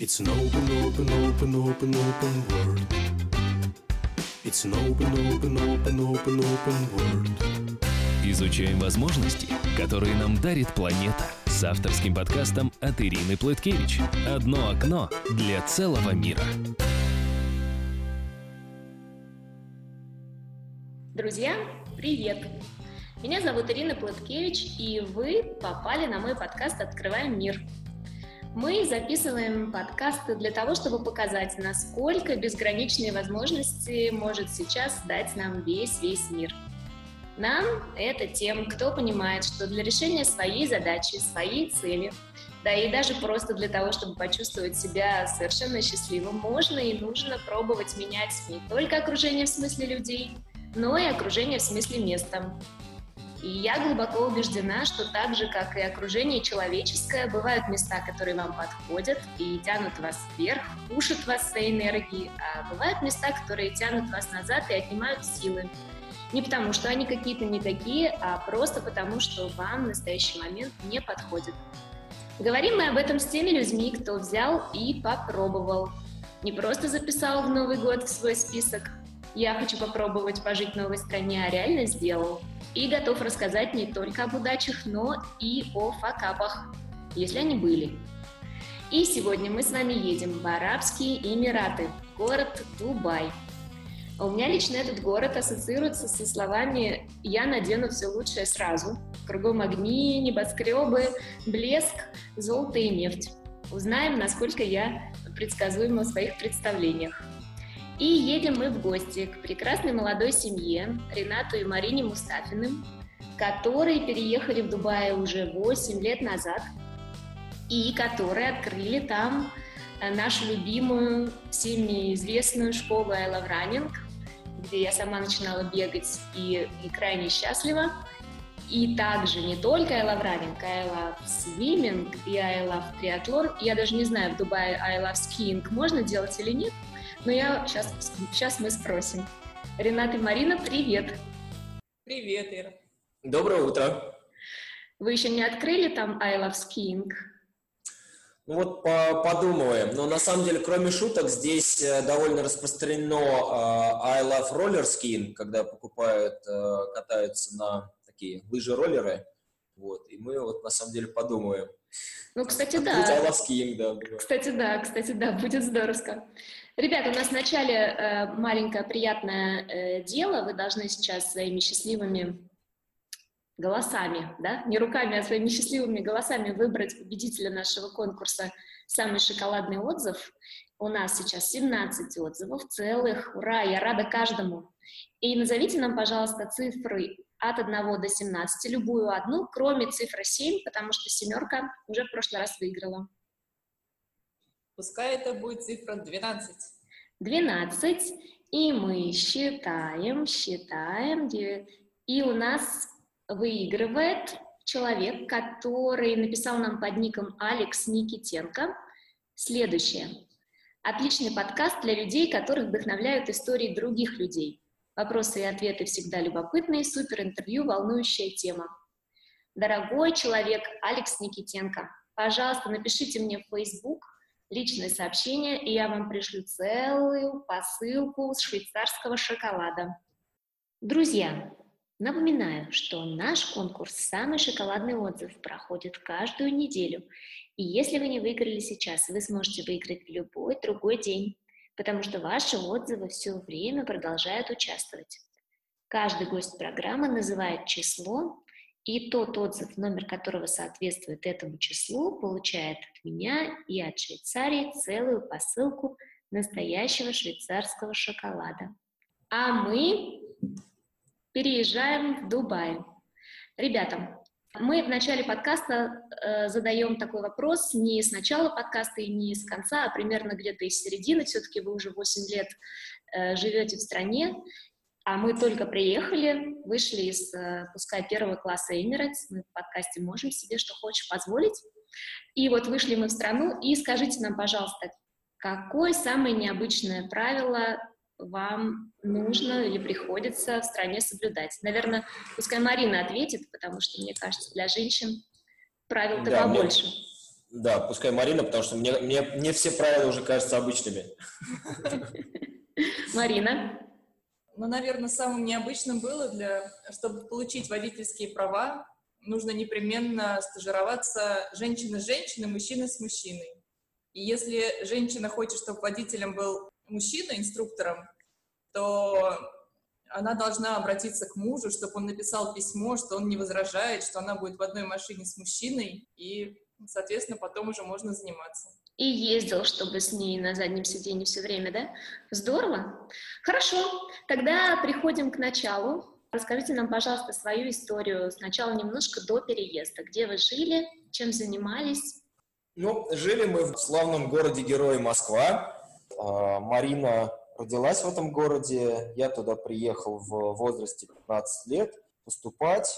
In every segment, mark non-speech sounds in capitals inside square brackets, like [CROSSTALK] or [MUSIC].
It's an open, open, open, open, open world. It's an open, open, open, open, open world. Изучаем возможности, которые нам дарит планета. С авторским подкастом от Ирины Плыткевич. Одно окно для целого мира. Друзья, привет! Меня зовут Ирина Плыткевич, и вы попали на мой подкаст «Открываем мир». Мы записываем подкасты для того, чтобы показать, насколько безграничные возможности может сейчас дать нам весь-весь мир. Нам — это тем, кто понимает, что для решения своей задачи, своей цели, да и даже просто для того, чтобы почувствовать себя совершенно счастливым, можно и нужно пробовать менять не только окружение в смысле людей, но и окружение в смысле места. И я глубоко убеждена, что так же, как и окружение человеческое, бывают места, которые вам подходят и тянут вас вверх, пушат вас своей энергией, а бывают места, которые тянут вас назад и отнимают силы. Не потому, что они какие-то не такие, а просто потому, что вам в настоящий момент не подходит. Говорим мы об этом с теми людьми, кто взял и попробовал. Не просто записал в Новый год в свой список «Я хочу попробовать пожить в новой стране», а реально сделал – и готов рассказать не только об удачах, но и о факапах, если они были. И сегодня мы с вами едем в Арабские Эмираты, город Дубай. А у меня лично этот город ассоциируется со словами «я надену все лучшее сразу». Кругом огни, небоскребы, блеск, золото и нефть. Узнаем, насколько я предсказуема в своих представлениях. И едем мы в гости к прекрасной молодой семье Ренату и Марине Мустафиным, которые переехали в Дубай уже 8 лет назад и которые открыли там э, нашу любимую, всеми известную школу I Love Running, где я сама начинала бегать и, и крайне счастлива. И также не только I Love Running, I Love Swimming и I Love Triathlon. Я даже не знаю, в Дубае I Love Skiing можно делать или нет, но я сейчас, сейчас мы спросим. Ренат и Марина, привет. Привет, Ира. Доброе утро. Вы еще не открыли там I Love Skiing? Ну вот по подумываем. Но на самом деле, кроме шуток, здесь э, довольно распространено uh, I Love Roller Skiing, когда покупают, uh, катаются на такие лыжи-роллеры. Вот. И мы вот на самом деле подумаем. Ну, кстати, да. I Love Skiing, да. Кстати, да, кстати, да, будет здорово. Ребята, у нас вначале э, маленькое приятное э, дело. Вы должны сейчас своими счастливыми голосами, да, не руками, а своими счастливыми голосами выбрать победителя нашего конкурса «Самый шоколадный отзыв». У нас сейчас 17 отзывов целых. Ура, я рада каждому. И назовите нам, пожалуйста, цифры от 1 до 17, любую одну, кроме цифры 7, потому что семерка уже в прошлый раз выиграла. Пускай это будет цифра 12. 12. И мы считаем, считаем. И у нас выигрывает человек, который написал нам под ником Алекс Никитенко. Следующее. Отличный подкаст для людей, которых вдохновляют истории других людей. Вопросы и ответы всегда любопытные, супер интервью, волнующая тема. Дорогой человек Алекс Никитенко, пожалуйста, напишите мне в Facebook – личное сообщение, и я вам пришлю целую посылку с швейцарского шоколада. Друзья, напоминаю, что наш конкурс «Самый шоколадный отзыв» проходит каждую неделю. И если вы не выиграли сейчас, вы сможете выиграть в любой другой день, потому что ваши отзывы все время продолжают участвовать. Каждый гость программы называет число, и тот отзыв, номер которого соответствует этому числу, получает от меня и от Швейцарии целую посылку настоящего швейцарского шоколада. А мы переезжаем в Дубай. Ребята, мы в начале подкаста э, задаем такой вопрос не с начала подкаста и не с конца, а примерно где-то из середины. Все-таки вы уже 8 лет э, живете в стране, а мы только приехали, вышли из, э, пускай, первого класса Emirates, мы в подкасте можем себе что хочешь позволить. И вот вышли мы в страну, и скажите нам, пожалуйста, какое самое необычное правило вам нужно или приходится в стране соблюдать? Наверное, пускай Марина ответит, потому что, мне кажется, для женщин правил-то да, побольше. Мне, Да, пускай Марина, потому что мне, мне, мне все правила уже кажутся обычными. Марина? Ну, наверное, самым необычным было, для, чтобы получить водительские права, нужно непременно стажироваться женщина с женщиной, мужчина с мужчиной. И если женщина хочет, чтобы водителем был мужчина, инструктором, то она должна обратиться к мужу, чтобы он написал письмо, что он не возражает, что она будет в одной машине с мужчиной, и, соответственно, потом уже можно заниматься. И ездил, чтобы с ней на заднем сиденье все время, да? Здорово. Хорошо, тогда приходим к началу. Расскажите нам, пожалуйста, свою историю сначала немножко до переезда. Где вы жили, чем занимались? Ну, жили мы в славном городе-герое Москва. А, Марина родилась в этом городе. Я туда приехал в возрасте 15 лет поступать.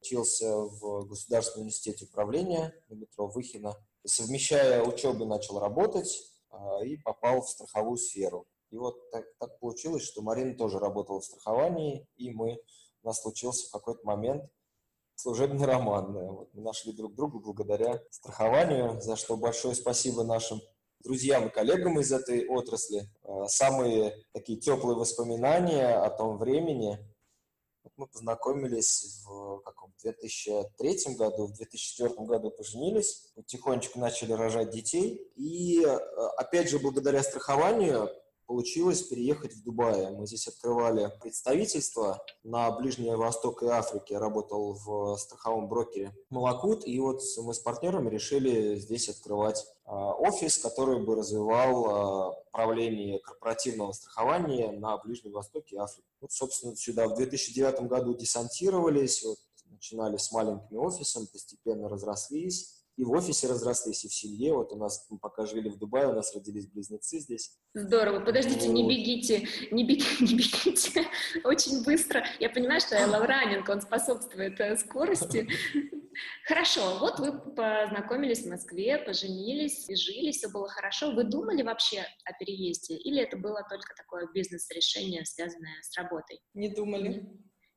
Учился в Государственном университете управления на метро Выхина. Совмещая учебу, начал работать а, и попал в страховую сферу. И вот так, так получилось, что Марина тоже работала в страховании, и мы, у нас случился в какой-то момент служебный роман. Вот, мы нашли друг друга благодаря страхованию, за что большое спасибо нашим друзьям и коллегам из этой отрасли. А, самые такие теплые воспоминания о том времени. Мы познакомились в каком 2003 году, в 2004 году поженились, потихонечку начали рожать детей. И а, опять же, благодаря страхованию получилось переехать в Дубай. Мы здесь открывали представительство на Ближний Восток и Африке. Я работал в страховом брокере Малакут, и вот мы с партнерами решили здесь открывать а, офис, который бы развивал а, правление корпоративного страхования на Ближнем Востоке и Африке. Вот, собственно, сюда в 2009 году десантировались, вот, начинали с маленькими офисом, постепенно разрослись и в офисе разрослись, и в семье. Вот у нас, мы пока жили в Дубае, у нас родились близнецы здесь. Здорово. Подождите, вот. не бегите, не бегите, [LAUGHS] не бегите. Очень быстро. Я понимаю, что Элла Раннинг, он способствует э, скорости. [LAUGHS] Хорошо, вот вы познакомились в Москве, поженились, и жили, все было хорошо. Вы думали вообще о переезде? Или это было только такое бизнес-решение, связанное с работой? Не думали.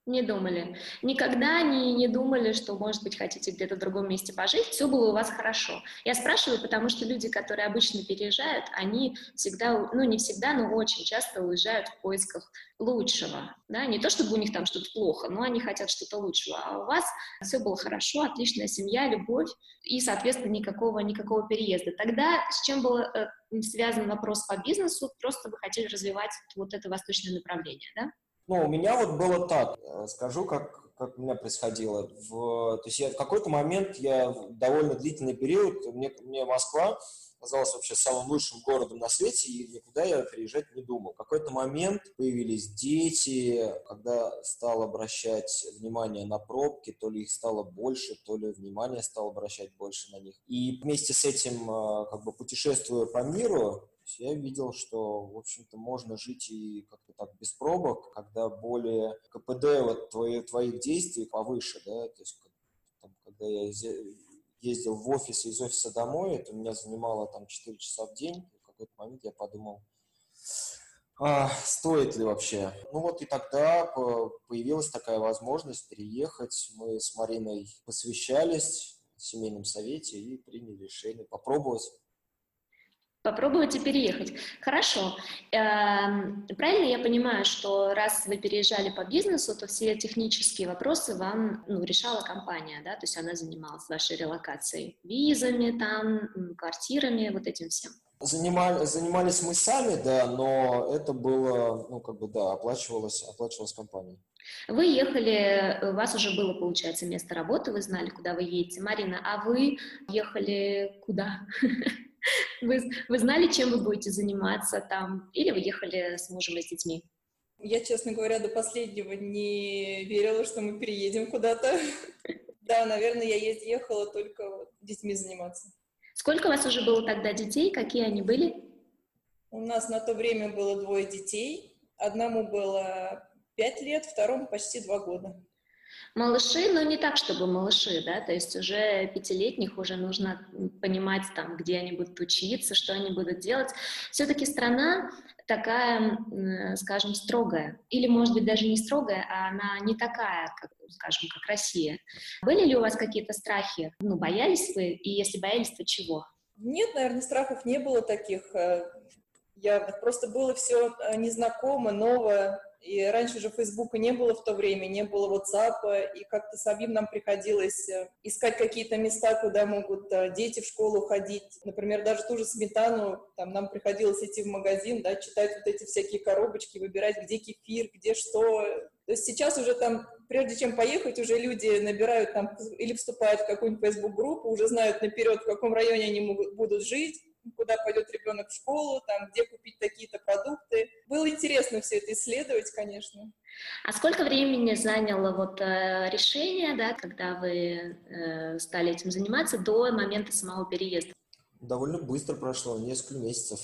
Не думали. Никогда не, не думали, что, может быть, хотите где-то в другом месте пожить. Все было у вас хорошо. Я спрашиваю, потому что люди, которые обычно переезжают, они всегда, ну не всегда, но очень часто уезжают в поисках лучшего. Да? Не то, чтобы у них там что-то плохо, но они хотят что-то лучшего. А у вас все было хорошо, отличная семья, любовь и, соответственно, никакого, никакого переезда. Тогда с чем был э, связан вопрос по бизнесу? Просто вы хотели развивать вот это восточное направление, да? Ну, у меня вот было так, э, скажу, как, как у меня происходило. В, то есть я в какой-то момент, я довольно длительный период, мне, мне Москва казалась вообще самым лучшим городом на свете, и никуда я переезжать не думал. В какой-то момент появились дети, когда стал обращать внимание на пробки, то ли их стало больше, то ли внимание стал обращать больше на них. И вместе с этим, э, как бы путешествуя по миру, я видел, что, в общем-то, можно жить и как-то так без пробок, когда более КПД вот твои, твоих действий повыше, да, то есть там, когда я ездил в офис и из офиса домой, это меня занимало там 4 часа в день, в какой-то момент я подумал, а, стоит ли вообще? Ну вот и тогда появилась такая возможность переехать. Мы с Мариной посвящались в семейном совете и приняли решение попробовать Попробуйте переехать. Хорошо. Эм, правильно я понимаю, что раз вы переезжали по бизнесу, то все технические вопросы вам ну, решала компания, да? То есть она занималась вашей релокацией, визами, там, квартирами, вот этим всем. Занимали, занимались мы сами, да, но это было, ну, как бы, да, оплачивалось, оплачивалось компанией. Вы ехали, у вас уже было, получается, место работы, вы знали, куда вы едете. Марина, а вы ехали куда? [LAUGHS] Вы, вы знали, чем вы будете заниматься там? Или вы ехали с мужем и с детьми? Я, честно говоря, до последнего не верила, что мы переедем куда-то. [LAUGHS] Да, наверное, я ехала только детьми заниматься. Сколько у вас уже было тогда детей? Какие они были? У нас на то время было двое детей. Одному было пять лет, второму почти два года. Малыши, но не так, чтобы малыши, да, то есть уже пятилетних уже нужно понимать там, где они будут учиться, что они будут делать. Все-таки страна такая, скажем, строгая, или, может быть, даже не строгая, а она не такая, как, скажем, как Россия. Были ли у вас какие-то страхи? Ну, боялись вы? И если боялись, то чего? Нет, наверное, страхов не было таких. Э, я просто было все э, незнакомо, новое. И раньше же Фейсбука не было в то время, не было WhatsApp, и как-то самим нам приходилось э, искать какие-то места, куда могут э, дети в школу ходить. Например, даже ту же сметану, там нам приходилось идти в магазин, да, читать вот эти всякие коробочки, выбирать, где кефир, где что. То есть сейчас уже там, прежде чем поехать, уже люди набирают там или вступают в какую-нибудь Facebook-группу, уже знают наперед, в каком районе они могут, будут жить, куда пойдет ребенок в школу, там, где купить такие-то продукты. Было интересно все это исследовать, конечно. А сколько времени заняло вот э, решение, да, когда вы э, стали этим заниматься, до момента самого переезда? Довольно быстро прошло, несколько месяцев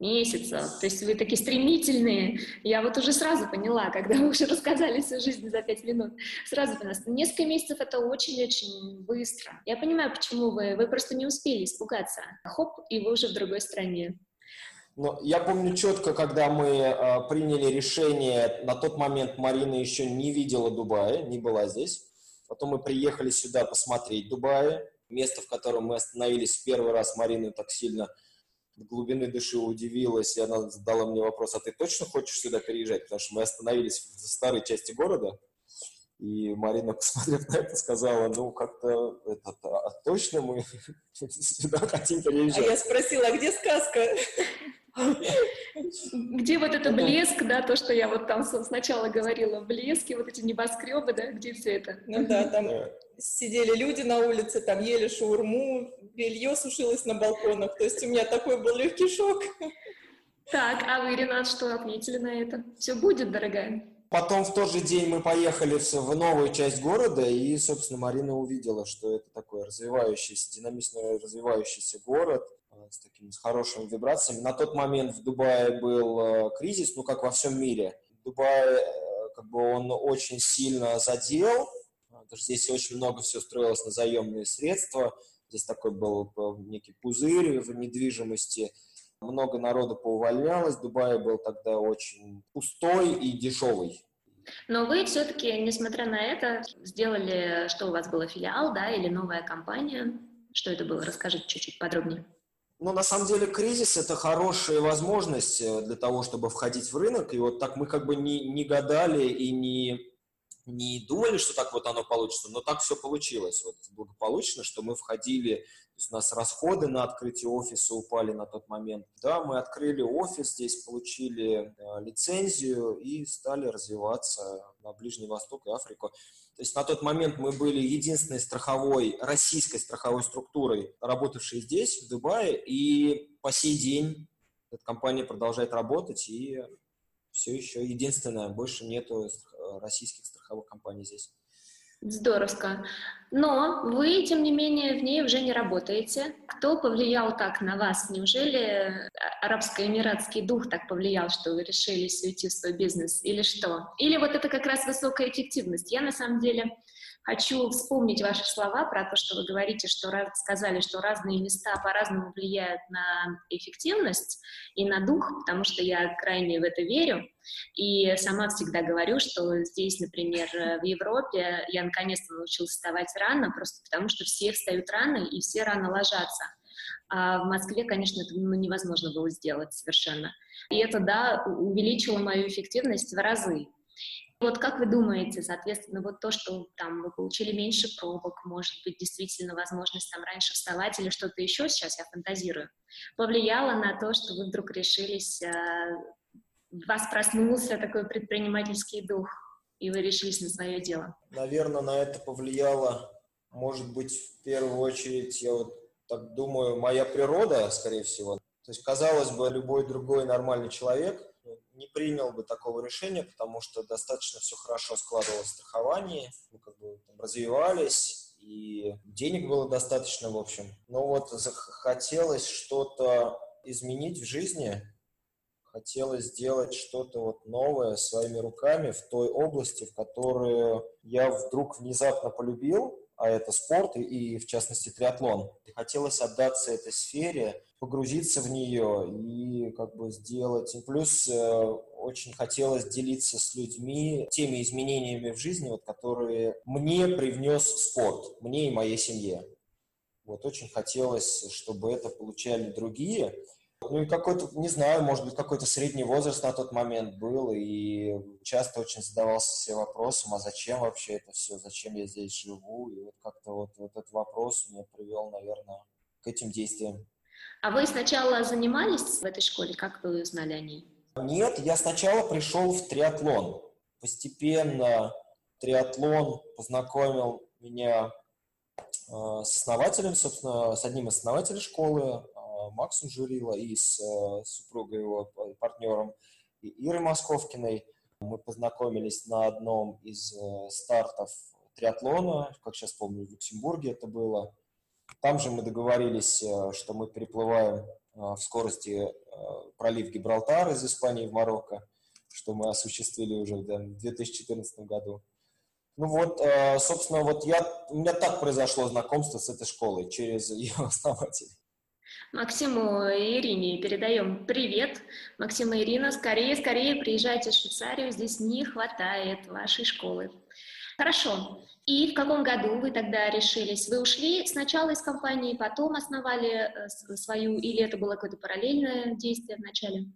месяцев. То есть вы такие стремительные. Я вот уже сразу поняла, когда вы уже рассказали всю жизнь за пять минут. Сразу поняла, несколько месяцев это очень-очень быстро. Я понимаю, почему вы, вы просто не успели испугаться. Хоп, и вы уже в другой стране. Но я помню четко, когда мы э, приняли решение, на тот момент Марина еще не видела Дубая, не была здесь. Потом мы приехали сюда посмотреть Дубай, место, в котором мы остановились в первый раз, Марина так сильно глубины души удивилась, и она задала мне вопрос, а ты точно хочешь сюда переезжать? Потому что мы остановились в старой части города, и Марина, [LAUGHS] посмотрев на это, сказала, ну, как-то это, а точно мы [LAUGHS] сюда хотим переезжать? А я спросила, а где сказка? Где вот это блеск, да, то, что я вот там сначала говорила, блески, вот эти небоскребы, да, где все это? Ну да, там сидели люди на улице, там ели шаурму, белье сушилось на балконах. То есть у меня такой был легкий шок. Так, а вы, Ренат, что отметили на это? Все будет, дорогая? Потом в тот же день мы поехали в новую часть города, и, собственно, Марина увидела, что это такой развивающийся, динамично развивающийся город с такими с хорошими вибрациями. На тот момент в Дубае был э, кризис, ну, как во всем мире. Дубай, э, как бы он очень сильно задел, здесь очень много все строилось на заемные средства, Здесь такой был некий пузырь в недвижимости. Много народа поувольнялось. Дубай был тогда очень пустой и дешевый. Но вы все-таки, несмотря на это, сделали, что у вас было филиал, да, или новая компания? Что это было? Расскажите чуть-чуть подробнее. Ну, на самом деле, кризис – это хорошая возможность э, для того, чтобы входить в рынок. И вот так мы как бы не, не гадали и не не думали, что так вот оно получится, но так все получилось вот благополучно, что мы входили, то есть у нас расходы на открытие офиса упали на тот момент. Да, мы открыли офис здесь, получили э, лицензию и стали развиваться на Ближний Восток и Африку. То есть на тот момент мы были единственной страховой, российской страховой структурой, работавшей здесь, в Дубае, и по сей день эта компания продолжает работать, и все еще единственная, больше нету российских страховых компаний здесь. Здоровско. Но вы, тем не менее, в ней уже не работаете. Кто повлиял так на вас? Неужели арабско-эмиратский дух так повлиял, что вы решились уйти в свой бизнес? Или что? Или вот это как раз высокая эффективность? Я, на самом деле, Хочу вспомнить ваши слова про то, что вы говорите, что раз, сказали, что разные места по-разному влияют на эффективность и на дух, потому что я крайне в это верю. И сама всегда говорю, что здесь, например, в Европе я наконец-то научилась вставать рано, просто потому что все встают рано и все рано ложатся. А в Москве, конечно, это ну, невозможно было сделать совершенно. И это, да, увеличило мою эффективность в разы. Вот как вы думаете, соответственно, вот то, что там вы получили меньше пробок, может быть, действительно возможность там раньше вставать или что-то еще, сейчас я фантазирую, повлияло на то, что вы вдруг решились, э, вас проснулся такой предпринимательский дух, и вы решились на свое дело? Наверное, на это повлияло, может быть, в первую очередь, я вот так думаю, моя природа, скорее всего. То есть, казалось бы, любой другой нормальный человек – не принял бы такого решения, потому что достаточно все хорошо складывалось в страховании, мы как бы там развивались, и денег было достаточно, в общем. Но вот захотелось что-то изменить в жизни, хотелось сделать что-то вот новое своими руками в той области, в которую я вдруг внезапно полюбил, а это спорт и, в частности, триатлон. И хотелось отдаться этой сфере, погрузиться в нее и как бы сделать. И плюс э, очень хотелось делиться с людьми теми изменениями в жизни, вот, которые мне привнес спорт, мне и моей семье. Вот очень хотелось, чтобы это получали другие. Ну и какой-то, не знаю, может быть, какой-то средний возраст на тот момент был, и часто очень задавался себе вопросом, а зачем вообще это все, зачем я здесь живу, и вот как-то вот, вот этот вопрос меня привел, наверное, к этим действиям. А вы сначала занимались в этой школе, как вы узнали о ней? Нет, я сначала пришел в триатлон. Постепенно триатлон познакомил меня э, с основателем, собственно, с одним из основателей школы, Максом Журила и с э, супругой его партнером Ирой Московкиной. Мы познакомились на одном из э, стартов триатлона, как сейчас помню, в Люксембурге это было. Там же мы договорились, э, что мы переплываем в скорости пролив Гибралтар из Испании в Марокко, что мы осуществили уже в 2014 году. Ну вот, собственно, вот я, у меня так произошло знакомство с этой школой через [LAUGHS] ее основателей. Максиму и Ирине передаем привет. Максим и Ирина, скорее, скорее приезжайте в Швейцарию, здесь не хватает вашей школы. Хорошо. И в каком году вы тогда решились? Вы ушли сначала из компании, потом основали э, свою, или это было какое-то параллельное действие вначале?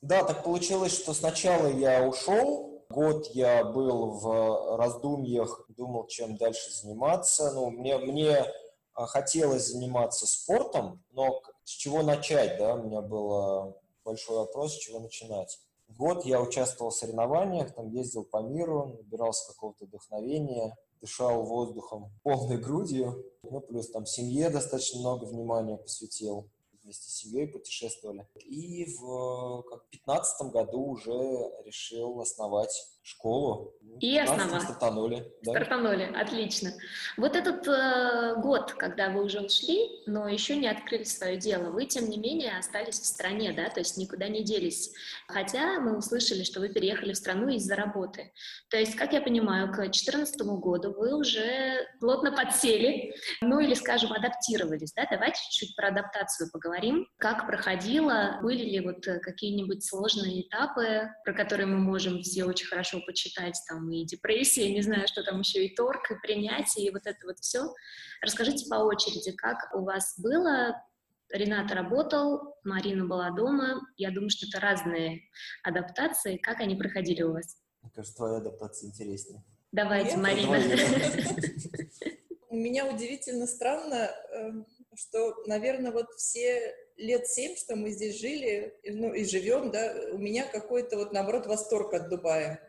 Да, так получилось, что сначала я ушел, год я был в раздумьях, думал, чем дальше заниматься. Ну, мне, мне а, хотелось заниматься спортом, но с чего начать, да, у меня был большой вопрос, с чего начинать. Год я участвовал в соревнованиях, там ездил по миру, набирался какого-то вдохновения, дышал воздухом полной грудью, ну, плюс там семье достаточно много внимания посвятил вместе с семьей путешествовали. И в 2015 году уже решил основать школу. И основать. Стартанули. Да? Стартанули, отлично. Вот этот э, год, когда вы уже ушли, но еще не открыли свое дело, вы, тем не менее, остались в стране, да, то есть никуда не делись. Хотя мы услышали, что вы переехали в страну из-за работы. То есть, как я понимаю, к 2014 году вы уже плотно подсели, ну или, скажем, адаптировались, да? Давайте чуть-чуть про адаптацию поговорим поговорим, как проходило, были ли вот э, какие-нибудь сложные этапы, про которые мы можем все очень хорошо почитать, там и депрессия, не знаю, что там еще, и торг, и принятие, и вот это вот все. Расскажите по очереди, как у вас было, Рената работал, Марина была дома. Я думаю, что это разные адаптации. Как они проходили у вас? Мне кажется, твоя адаптация интереснее. Давайте, Марина. [LAUGHS] У меня удивительно странно эм, что, наверное, вот все лет семь, что мы здесь жили, ну и живем, да, у меня какой-то вот, наоборот, восторг от Дубая.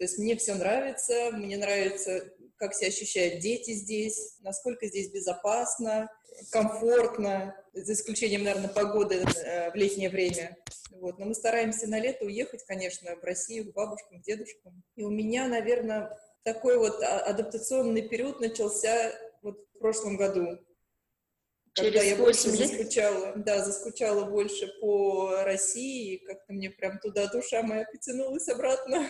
То есть мне все нравится, мне нравится, как себя ощущают дети здесь, насколько здесь безопасно, комфортно, за исключением, наверное, погоды э, в летнее время. Вот. Но мы стараемся на лето уехать, конечно, в Россию к бабушкам, к дедушкам. И у меня, наверное, такой вот а, адаптационный период начался вот в прошлом году. Когда Через я больше лет? заскучала, да, заскучала больше по России, как-то мне прям туда душа моя потянулась обратно.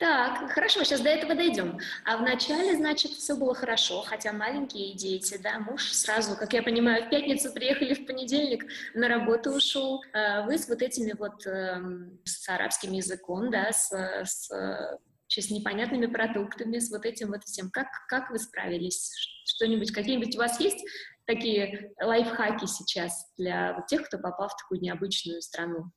Так, хорошо, сейчас до этого дойдем. А вначале, значит, все было хорошо, хотя маленькие дети, да, муж сразу, как я понимаю, в пятницу приехали, в понедельник на работу ушел. А вы с вот этими вот, эм, с арабским языком, да, с, с, с непонятными продуктами, с вот этим вот всем. Как, как вы справились? Что-нибудь, какие-нибудь у вас есть такие лайфхаки сейчас для тех, кто попал в такую необычную страну?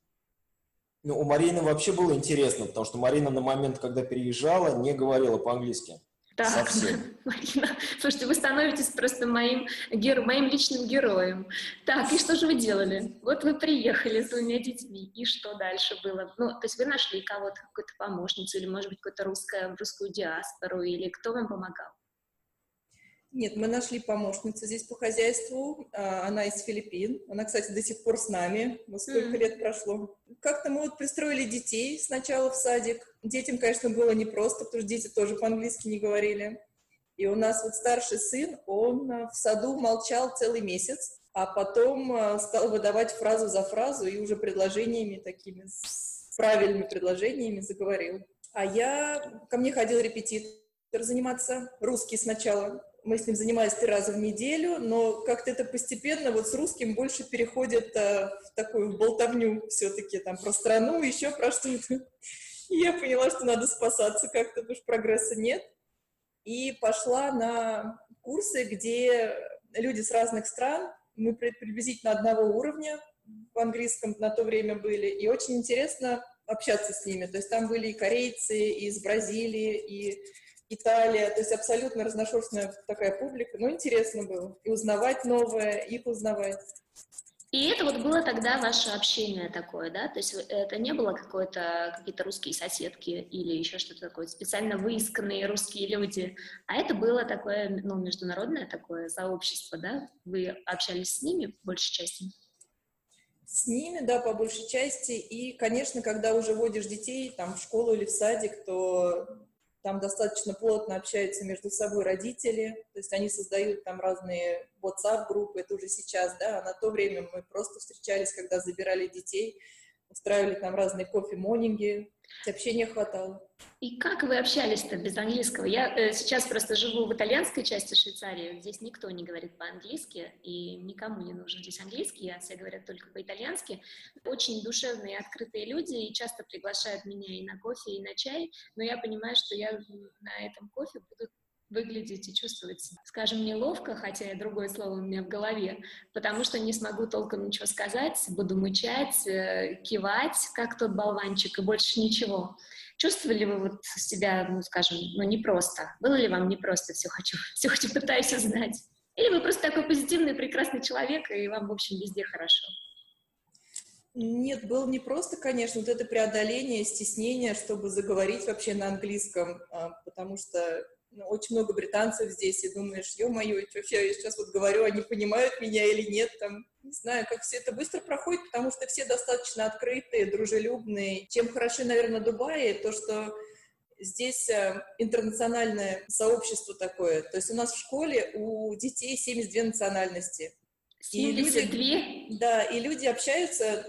Ну, у Марины вообще было интересно, потому что Марина на момент, когда переезжала, не говорила по-английски. Так, Совсем. [LAUGHS] Марина, слушайте, вы становитесь просто моим, геро, моим личным героем. Так, и что же вы делали? Вот вы приехали с двумя детьми, и что дальше было? Ну, то есть вы нашли кого-то, какую-то помощницу, или, может быть, какую-то русскую, русскую диаспору, или кто вам помогал? Нет, мы нашли помощницу здесь по хозяйству. А, она из Филиппин. Она, кстати, до сих пор с нами. Вот сколько mm. лет прошло. Как-то мы вот пристроили детей сначала в садик. Детям, конечно, было непросто, потому что дети тоже по-английски не говорили. И у нас вот старший сын, он в саду молчал целый месяц. а потом э, стал выдавать фразу за фразу и уже предложениями такими, с правильными предложениями заговорил. А я, ко мне ходил репетитор заниматься, русский сначала. Мы с ним занимались три раза в неделю, но как-то это постепенно вот с русским больше переходит э, в такую болтовню все-таки, там, про страну, еще про что-то. И я поняла, что надо спасаться как-то, потому что прогресса нет. И пошла на курсы, где люди с разных стран, мы приблизительно одного уровня в английском на то время были, и очень интересно общаться с ними. То есть там были и корейцы, и из Бразилии, и Италия, то есть абсолютно разношерстная такая публика. Ну, интересно было и узнавать новое, их узнавать. И это вот было тогда ваше общение такое, да? То есть это не было какое-то какие-то русские соседки или еще что-то такое, специально выисканные русские люди, а это было такое, ну, международное такое сообщество, да? Вы общались с ними в большей части? С ними, да, по большей части. И, конечно, когда уже водишь детей там в школу или в садик, то там достаточно плотно общаются между собой родители, то есть они создают там разные WhatsApp-группы, это уже сейчас, да, а на то время мы просто встречались, когда забирали детей, устраивали там разные кофе-монинги, общения хватало. И как вы общались-то без английского? Я э, сейчас просто живу в итальянской части Швейцарии, здесь никто не говорит по-английски, и никому не нужен здесь английский, а все говорят только по-итальянски. Очень душевные, открытые люди, и часто приглашают меня и на кофе, и на чай, но я понимаю, что я на этом кофе буду выглядеть и чувствовать, скажем, неловко, хотя другое слово у меня в голове, потому что не смогу толком ничего сказать, буду мычать, э, кивать, как тот болванчик, и больше ничего. Чувствовали вы вот себя, ну, скажем, ну, непросто? Было ли вам непросто? Все хочу, [LAUGHS] все хочу, пытаюсь узнать. Или вы просто такой позитивный, прекрасный человек, и вам, в общем, везде хорошо? Нет, было не просто, конечно, вот это преодоление, стеснение, чтобы заговорить вообще на английском, а, потому что очень много британцев здесь, и думаешь, ё-моё, вообще я сейчас вот говорю, они понимают меня или нет, там, не знаю, как все это быстро проходит, потому что все достаточно открытые, дружелюбные. Чем хороши, наверное, Дубаи, то, что здесь э, интернациональное сообщество такое. То есть у нас в школе у детей 72 национальности. 72? И люди, да, и люди общаются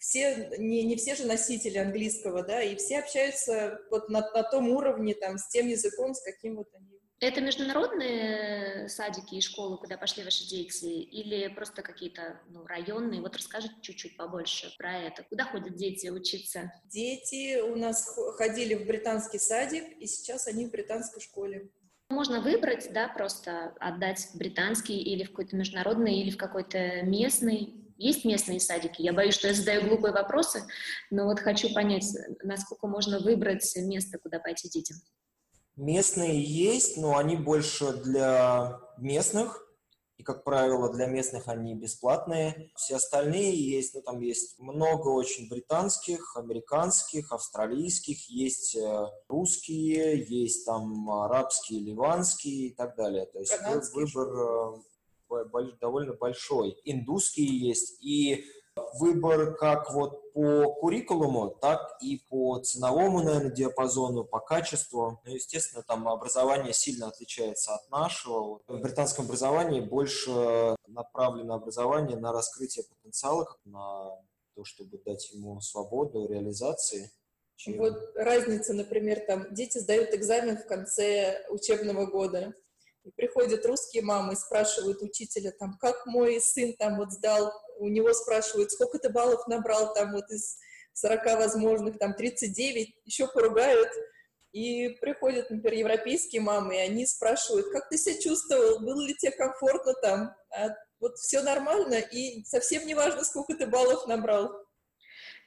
все, не, не все же носители английского, да, и все общаются вот на, на том уровне, там, с тем языком, с каким вот они. Это международные садики и школы, куда пошли ваши дети, или просто какие-то ну, районные? Вот расскажите чуть-чуть побольше про это. Куда ходят дети учиться? Дети у нас ходили в британский садик, и сейчас они в британской школе. Можно выбрать, да, просто отдать британский или в какой-то международный, или в какой-то местный. Есть местные садики? Я боюсь, что я задаю глупые вопросы, но вот хочу понять, насколько можно выбрать место, куда пойти детям. Местные есть, но они больше для местных, и, как правило, для местных они бесплатные. Все остальные есть, ну, там есть много очень британских, американских, австралийских, есть э, русские, есть там арабские, ливанские и так далее. То есть Канадский. выбор э, довольно большой. Индусские есть, и выбор как вот по куррикулуму, так и по ценовому, наверное, диапазону, по качеству. Ну, естественно, там образование сильно отличается от нашего. В британском образовании больше направлено образование на раскрытие потенциала, как на то, чтобы дать ему свободу реализации. Чем... Вот разница, например, там дети сдают экзамен в конце учебного года. И приходят русские мамы и спрашивают учителя, там, как мой сын там вот сдал, у него спрашивают, сколько ты баллов набрал там вот из 40 возможных, там 39, еще поругают. И приходят, например, европейские мамы, и они спрашивают, как ты себя чувствовал, было ли тебе комфортно там, а вот все нормально, и совсем не важно, сколько ты баллов набрал.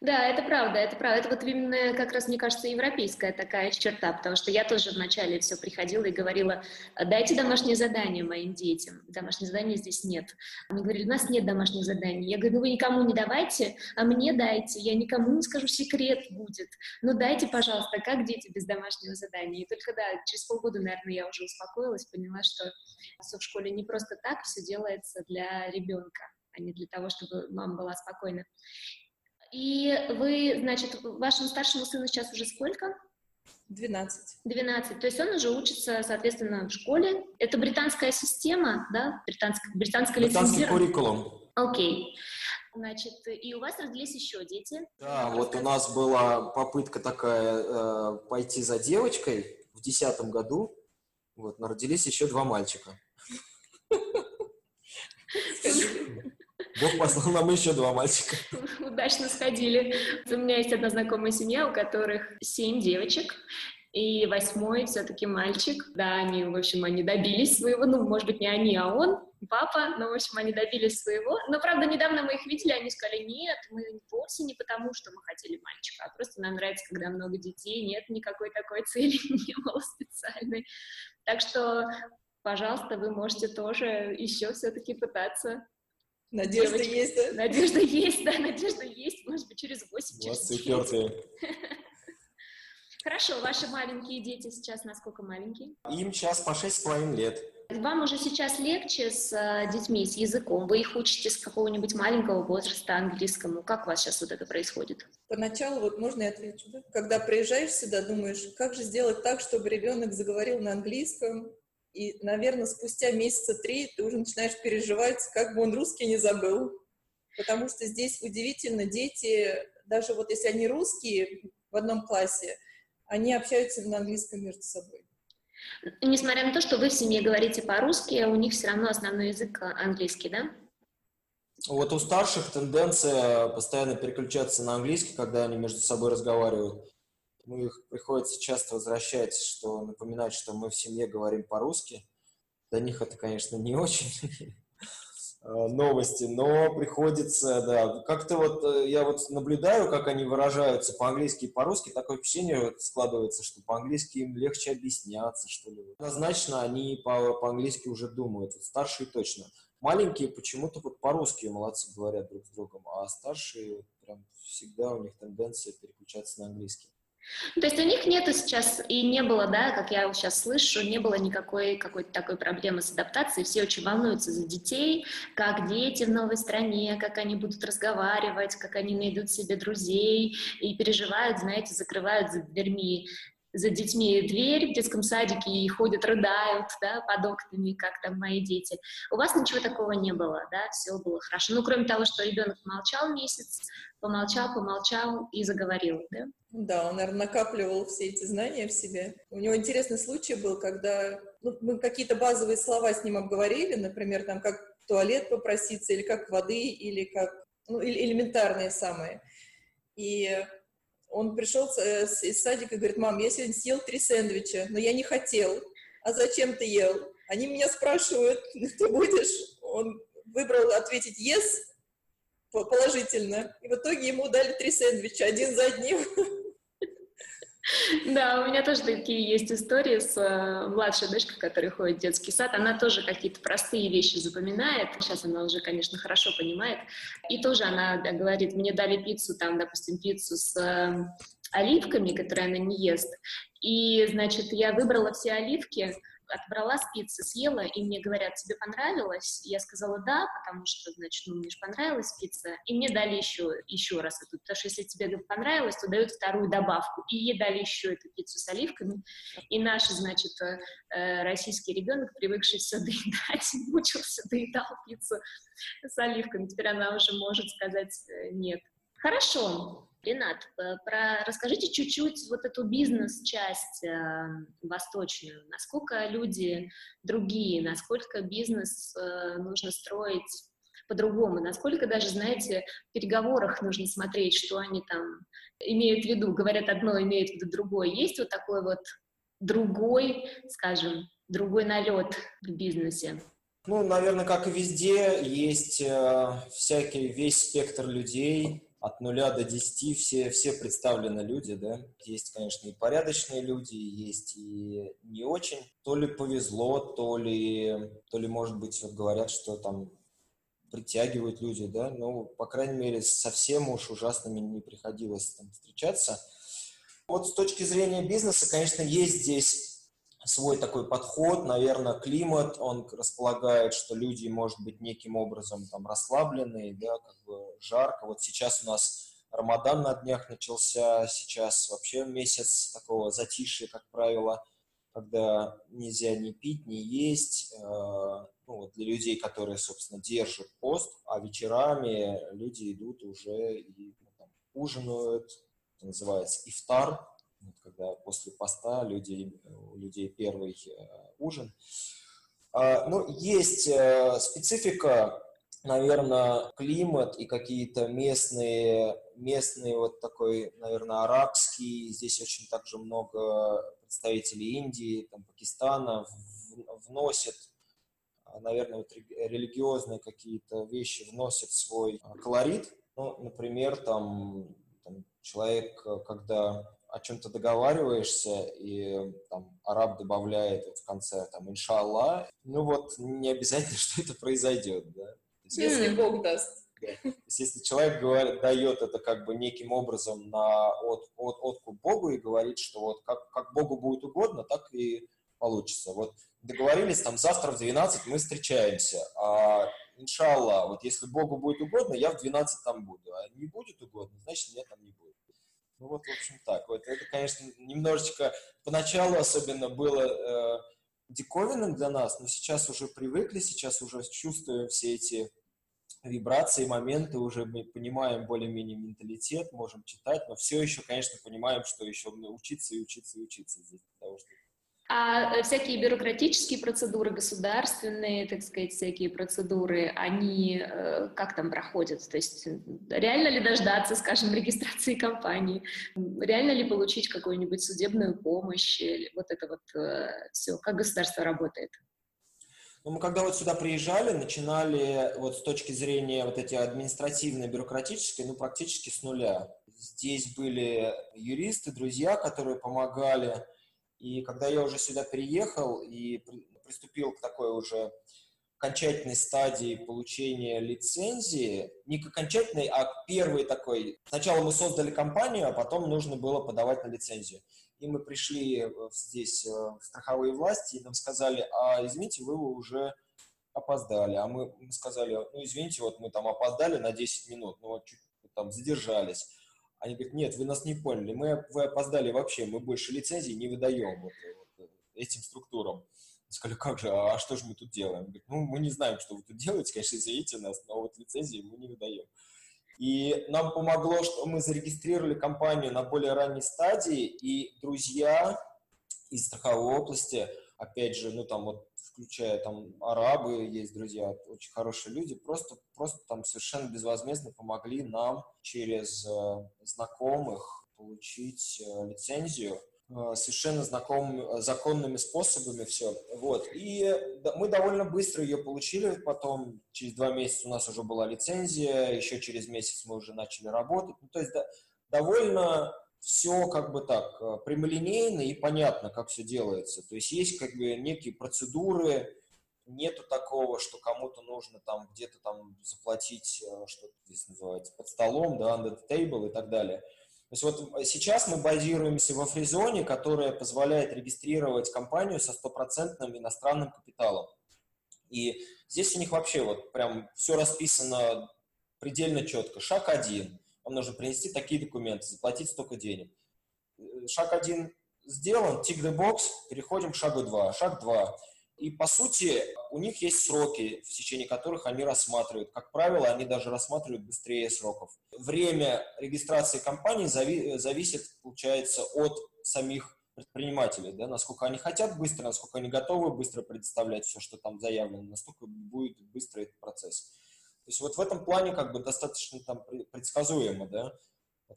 Да, это правда, это правда. Это вот именно как раз, мне кажется, европейская такая черта, потому что я тоже вначале все приходила и говорила, дайте домашнее задание моим детям. Домашнее задания здесь нет. Они говорили, у нас нет домашних заданий. Я говорю, ну вы никому не давайте, а мне дайте. Я никому не скажу, секрет будет. Но дайте, пожалуйста, как дети без домашнего задания. И только, да, через полгода, наверное, я уже успокоилась, поняла, что все в школе не просто так, все делается для ребенка а не для того, чтобы мама была спокойна. И вы, значит, вашему старшему сыну сейчас уже сколько? 12. 12. То есть он уже учится, соответственно, в школе. Это британская система, да? Британская, британская Британский куррикулум. Окей. Значит, и у вас родились еще дети. Да, вот у нас была попытка такая э, пойти за девочкой в десятом году. Вот, но родились еще два мальчика. Бог послал нам еще два мальчика. Удачно сходили. У меня есть одна знакомая семья, у которых семь девочек, и восьмой все-таки мальчик. Да, они, в общем, они добились своего, ну, может быть, не они, а он, папа, но, в общем, они добились своего. Но, правда, недавно мы их видели, они сказали, нет, мы вовсе не потому, что мы хотели мальчика, а просто нам нравится, когда много детей, нет никакой такой [LAUGHS] цели, не было специальной. Так что, пожалуйста, вы можете тоже еще все-таки пытаться Надежда Девочки. есть, да? Надежда есть, да, надежда есть, может быть, через 8, через 9. [LAUGHS] Хорошо, ваши маленькие дети сейчас насколько маленькие? Им сейчас по 6,5 лет. Вам уже сейчас легче с э, детьми, с языком? Вы их учите с какого-нибудь маленького возраста английскому? Как у вас сейчас вот это происходит? Поначалу, вот можно я отвечу, да? Когда приезжаешь сюда, думаешь, как же сделать так, чтобы ребенок заговорил на английском, и, наверное, спустя месяца три ты уже начинаешь переживать, как бы он русский не забыл. Потому что здесь удивительно, дети, даже вот если они русские в одном классе, они общаются на английском между собой. Несмотря на то, что вы в семье говорите по-русски, у них все равно основной язык английский, да? Вот у старших тенденция постоянно переключаться на английский, когда они между собой разговаривают мы их приходится часто возвращать, что напоминать, что мы в семье говорим по-русски. Для них это, конечно, не очень [LAUGHS] э, новости, но приходится, да, как-то вот э, я вот наблюдаю, как они выражаются по-английски и по-русски, такое впечатление складывается, что по-английски им легче объясняться, что ли. Однозначно они по- по-английски уже думают, вот старшие точно. Маленькие почему-то вот по-русски молодцы говорят друг с другом, а старшие прям всегда у них тенденция переключаться на английский. То есть у них нету сейчас, и не было, да, как я сейчас слышу, не было никакой какой-то такой проблемы с адаптацией. Все очень волнуются за детей, как дети в новой стране, как они будут разговаривать, как они найдут себе друзей, и переживают, знаете, закрывают за дверьми за детьми дверь в детском садике и ходят, рыдают, да, под окнами, как там мои дети. У вас ничего такого не было, да, все было хорошо. Ну, кроме того, что ребенок молчал месяц, помолчал, помолчал и заговорил, да? Да, он, наверное, накапливал все эти знания в себе. У него интересный случай был, когда ну, мы какие-то базовые слова с ним обговорили, например, там, как туалет попроситься, или как воды, или как, ну, элементарные самые. И он пришел э, из садика и говорит, мам, я сегодня съел три сэндвича, но я не хотел. А зачем ты ел? Они меня спрашивают, [LAUGHS] ты будешь? Он выбрал ответить yes, положительно. И в итоге ему дали три сэндвича, один за одним. [LAUGHS] Да, у меня тоже такие есть истории с э, младшей дочкой, которая ходит в детский сад. Она тоже какие-то простые вещи запоминает. Сейчас она уже, конечно, хорошо понимает. И тоже она говорит, мне дали пиццу, там, допустим, пиццу с э, оливками, которые она не ест. И, значит, я выбрала все оливки, отбрала спицы, съела, и мне говорят, тебе понравилось? Я сказала да, потому что, значит, ну, мне же понравилась пицца, и мне дали еще, еще раз эту, потому что если тебе понравилось, то дают вторую добавку, и ей дали еще эту пиццу с оливками, и наш, значит, э, российский ребенок, привыкший все доедать, [LAUGHS] мучился, доедал пиццу с оливками, теперь она уже может сказать э, нет. Хорошо, Ренат, э, про, расскажите чуть-чуть вот эту бизнес-часть э, восточную. Насколько люди другие, насколько бизнес э, нужно строить по-другому, насколько даже, знаете, в переговорах нужно смотреть, что они там имеют в виду, говорят одно, имеют в виду другое. Есть вот такой вот другой, скажем, другой налет в бизнесе? Ну, наверное, как и везде, есть э, всякий, весь спектр людей, от нуля до десяти все, все представлены люди, да. Есть, конечно, и порядочные люди, есть и не очень. То ли повезло, то ли, то ли может быть, вот говорят, что там притягивают люди, да. Ну, по крайней мере, совсем уж ужасными не приходилось там встречаться. Вот с точки зрения бизнеса, конечно, есть здесь свой такой подход, наверное, климат, он располагает, что люди, может быть, неким образом там расслабленные, да, как бы жарко. Вот сейчас у нас Рамадан на днях начался, сейчас вообще месяц такого затишья, как правило, когда нельзя ни пить, ни есть, э, ну, вот для людей, которые, собственно, держат пост, а вечерами люди идут уже и ну, там, ужинают, это называется ифтар, вот, когда после поста люди, у людей первый э, ужин. Э, ну, есть э, специфика наверное, климат и какие-то местные, местные вот такой, наверное, арабский, здесь очень также много представителей Индии, там, Пакистана вносят, наверное, вот религиозные какие-то вещи вносят свой а, колорит. Ну, например, там, там человек, когда о чем-то договариваешься, и там араб добавляет вот в конце там иншаллах, ну вот не обязательно, [LAUGHS] что это произойдет, да. Если mm. Бог даст. То есть, если человек говорит, дает это как бы неким образом на от, от, откуп Богу и говорит, что вот как, как Богу будет угодно, так и получится. Вот договорились, там завтра в 12 мы встречаемся, а иншаллах, вот если Богу будет угодно, я в 12 там буду, а не будет угодно, значит, меня там не будет. Ну вот, в общем, так. Вот это, конечно, немножечко поначалу особенно было э, диковинным для нас, но сейчас уже привыкли, сейчас уже чувствуем все эти вибрации, моменты, уже мы понимаем более-менее менталитет, можем читать, но все еще, конечно, понимаем, что еще учиться и учиться и учиться здесь, потому что а э, всякие бюрократические процедуры, государственные, так сказать, всякие процедуры, они э, как там проходят? То есть реально ли дождаться, скажем, [LAUGHS] регистрации компании? Реально ли получить какую-нибудь судебную помощь? Вот это вот э, все. Как государство работает? Ну, мы когда вот сюда приезжали, начинали вот с точки зрения вот эти административной, бюрократической, ну, практически с нуля. Здесь были юристы, друзья, которые помогали и когда я уже сюда переехал и приступил к такой уже окончательной стадии получения лицензии, не к окончательной, а к первой такой. Сначала мы создали компанию, а потом нужно было подавать на лицензию. И мы пришли здесь э, в страховые власти, и нам сказали, а извините, вы уже опоздали. А мы, мы сказали, ну извините, вот мы там опоздали на 10 минут, ну вот чуть там задержались. Они говорят, нет, вы нас не поняли, мы, вы опоздали вообще, мы больше лицензий не выдаем вот, вот, этим структурам. Сказали, как же, а что же мы тут делаем? Говорят, ну, мы не знаем, что вы тут делаете, конечно, извините нас, но вот лицензии мы не выдаем. И нам помогло, что мы зарегистрировали компанию на более ранней стадии, и друзья из страховой области, опять же, ну там вот включая там арабы, есть друзья, очень хорошие люди, просто, просто там совершенно безвозмездно помогли нам через э, знакомых получить э, лицензию э, совершенно знакомыми, законными способами все. Вот. И мы довольно быстро ее получили, потом через два месяца у нас уже была лицензия, еще через месяц мы уже начали работать. Ну, то есть да, довольно все как бы так э, прямолинейно и понятно, как все делается. То есть есть как бы некие процедуры, нету такого, что кому-то нужно там где-то там заплатить, э, что здесь называется, под столом, да, under the table и так далее. То есть вот сейчас мы базируемся во фризоне, которая позволяет регистрировать компанию со стопроцентным иностранным капиталом. И здесь у них вообще вот прям все расписано предельно четко. Шаг один вам нужно принести такие документы, заплатить столько денег. Э, шаг один сделан, tick the box, переходим к шагу два. Шаг два. И, по сути, у них есть сроки, в течение которых они рассматривают. Как правило, они даже рассматривают быстрее сроков. Время регистрации компании зави- зависит, получается, от самих предпринимателей, да, насколько они хотят быстро, насколько они готовы быстро предоставлять все, что там заявлено, настолько будет быстрый этот процесс. То есть вот в этом плане как бы достаточно там предсказуемо, да.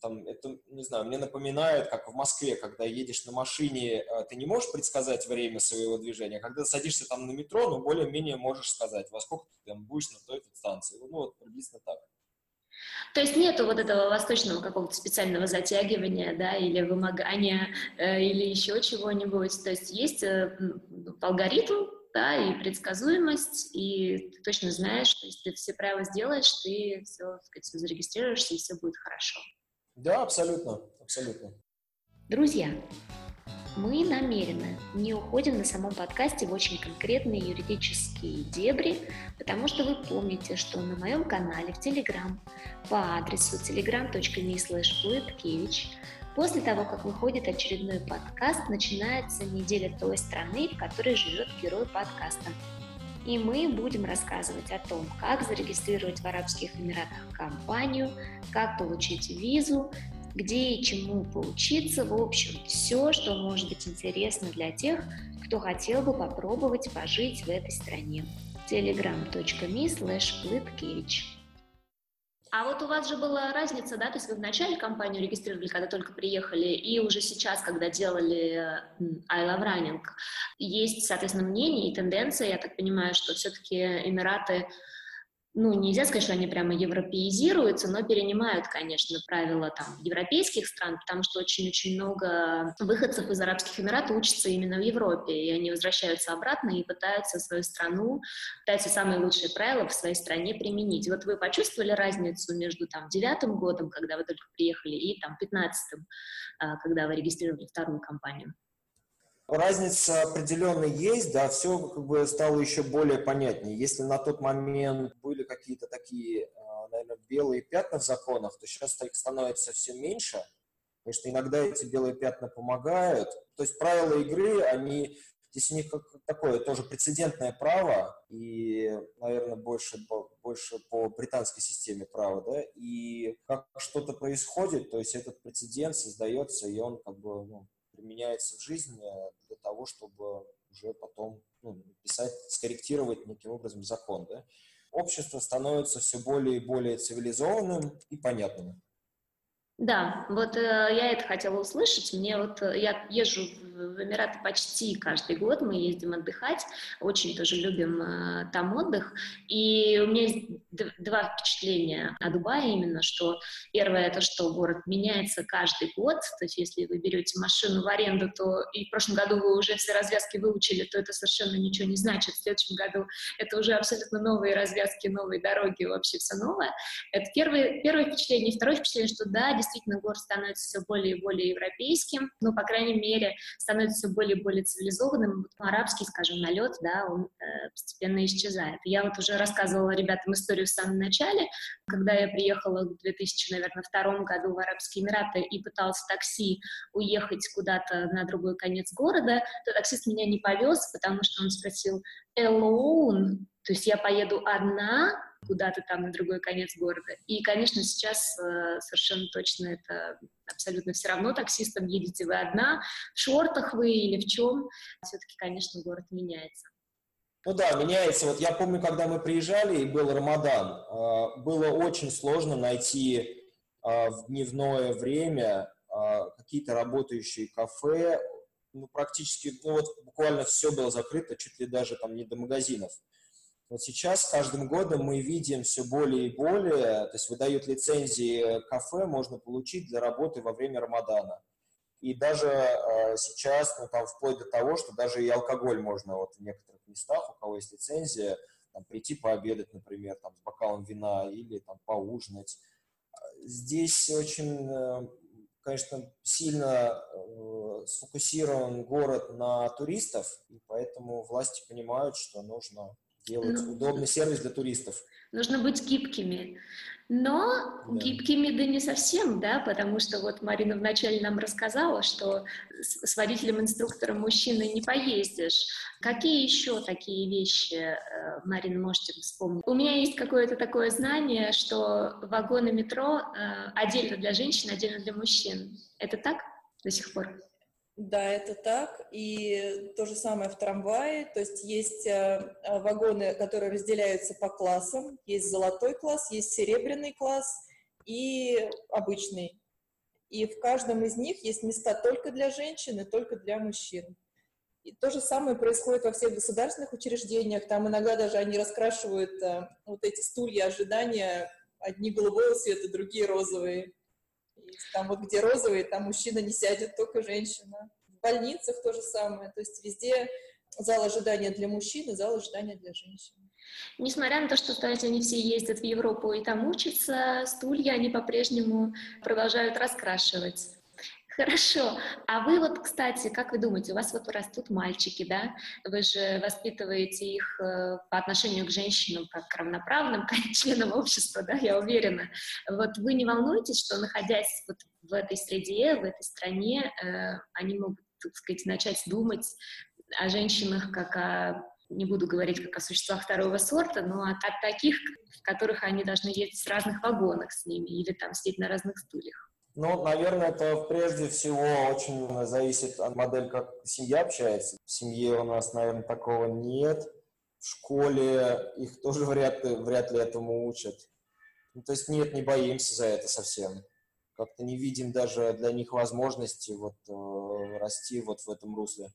Там, это, не знаю, мне напоминает, как в Москве, когда едешь на машине, а, ты не можешь предсказать время своего движения, когда садишься там на метро, ну, более-менее можешь сказать, во сколько ты там будешь на той станции. Ну, вот приблизительно так. То есть нету вот этого восточного какого-то специального затягивания, да, или вымогания, э, или еще чего-нибудь. То есть есть э, алгоритм, да, и предсказуемость, и ты точно знаешь, что если ты все правила сделаешь, ты все, сказать, зарегистрируешься, и все будет хорошо. Да, абсолютно, абсолютно. Друзья, Мы намеренно не уходим на самом подкасте в очень конкретные юридические дебри, потому что вы помните, что на моем канале в Telegram по адресу telegram.me slash после того, как выходит очередной подкаст, начинается неделя той страны, в которой живет герой подкаста. И мы будем рассказывать о том, как зарегистрировать в Арабских Эмиратах компанию, как получить визу, где и чему поучиться, в общем, все, что может быть интересно для тех, кто хотел бы попробовать пожить в этой стране. telegram.me slash А вот у вас же была разница, да, то есть вы вначале компанию регистрировали, когда только приехали, и уже сейчас, когда делали I Love Running, есть, соответственно, мнение и тенденция, я так понимаю, что все-таки Эмираты ну, нельзя сказать, что они прямо европеизируются, но перенимают, конечно, правила там европейских стран, потому что очень-очень много выходцев из Арабских Эмиратов учатся именно в Европе, и они возвращаются обратно и пытаются свою страну, пытаются самые лучшие правила в своей стране применить. Вот вы почувствовали разницу между там девятым годом, когда вы только приехали, и там пятнадцатым, а, когда вы регистрировали вторую компанию? Разница определенно есть, да, все как бы стало еще более понятнее. Если на тот момент были какие-то такие, а, наверное, белые пятна в законах, то сейчас их становится все меньше. Потому что иногда эти белые пятна помогают. То есть правила игры, они Здесь у них такое тоже прецедентное право, и, наверное, больше, больше по британской системе права, да, и как что-то происходит, то есть этот прецедент создается, и он как бы ну, применяется в жизни для того, чтобы уже потом ну, писать, скорректировать неким образом закон. Да? Общество становится все более и более цивилизованным и понятным. Да, вот э, я это хотела услышать. Мне вот э, я езжу в Эмираты почти каждый год, мы ездим отдыхать, очень тоже любим э, там отдых. И у меня есть два впечатления о Дубае именно, что первое это, что город меняется каждый год, то есть если вы берете машину в аренду, то и в прошлом году вы уже все развязки выучили, то это совершенно ничего не значит. В следующем году это уже абсолютно новые развязки, новые дороги, вообще все новое. Это первое, первое впечатление. Второе впечатление, что да, действительно город становится все более и более европейским, но, по крайней мере, становится все более и более цивилизованным. Вот арабский, скажем, налет, да, он э, постепенно исчезает. Я вот уже рассказывала ребятам историю в самом начале, когда я приехала в 2000, наверное, втором году в Арабские Эмираты и пыталась в такси уехать куда-то на другой конец города, то таксист меня не повез, потому что он спросил «alone», то есть я поеду одна, куда-то там на другой конец города. И, конечно, сейчас э, совершенно точно это абсолютно все равно таксистом едете вы одна, в шортах вы или в чем. Все-таки, конечно, город меняется. Ну да, меняется. Вот я помню, когда мы приезжали, и был Рамадан, э, было очень сложно найти э, в дневное время э, какие-то работающие кафе. Ну, практически, ну вот буквально все было закрыто, чуть ли даже там не до магазинов. Вот сейчас с каждым годом мы видим все более и более, то есть выдают лицензии кафе, можно получить для работы во время Рамадана. И даже э, сейчас, ну, там, вплоть до того, что даже и алкоголь можно вот в некоторых местах, у кого есть лицензия, там, прийти пообедать, например, там, с бокалом вина или там, поужинать. Здесь очень, э, конечно, сильно э, сфокусирован город на туристов, и поэтому власти понимают, что нужно делать ну, удобный сервис для туристов. Нужно быть гибкими. Но да. гибкими да не совсем, да, потому что вот Марина вначале нам рассказала, что с, с водителем-инструктором мужчиной не поездишь. Какие еще такие вещи, э, Марина, можете вспомнить? У меня есть какое-то такое знание, что вагоны метро э, отдельно для женщин, отдельно для мужчин. Это так до сих пор? Да, это так. И то же самое в трамвае. То есть есть э, э, вагоны, которые разделяются по классам. Есть золотой класс, есть серебряный класс и обычный. И в каждом из них есть места только для женщин и только для мужчин. И то же самое происходит во всех государственных учреждениях. Там иногда даже они раскрашивают э, вот эти стулья ожидания. Одни голубого цвета, другие розовые есть. Там вот где розовый, там мужчина не сядет, только женщина. В больницах то же самое. То есть везде зал ожидания для мужчин и зал ожидания для женщин. Несмотря на то, что, знаете, они все ездят в Европу и там учатся, стулья они по-прежнему продолжают раскрашивать. Хорошо. А вы вот, кстати, как вы думаете, у вас вот растут мальчики, да? Вы же воспитываете их э, по отношению к женщинам как к равноправным [LAUGHS] членам общества, да, я уверена. Вот вы не волнуетесь, что, находясь вот в этой среде, в этой стране, э, они могут, так сказать, начать думать о женщинах как о не буду говорить как о существах второго сорта, но о таких, в которых они должны ездить в разных вагонах с ними или там сидеть на разных стульях. Ну, наверное, это прежде всего очень зависит от модели, как семья общается. В семье у нас, наверное, такого нет. В школе их тоже вряд ли, вряд ли этому учат. Ну, то есть нет, не боимся за это совсем. Как-то не видим даже для них возможности вот, э, расти вот в этом русле.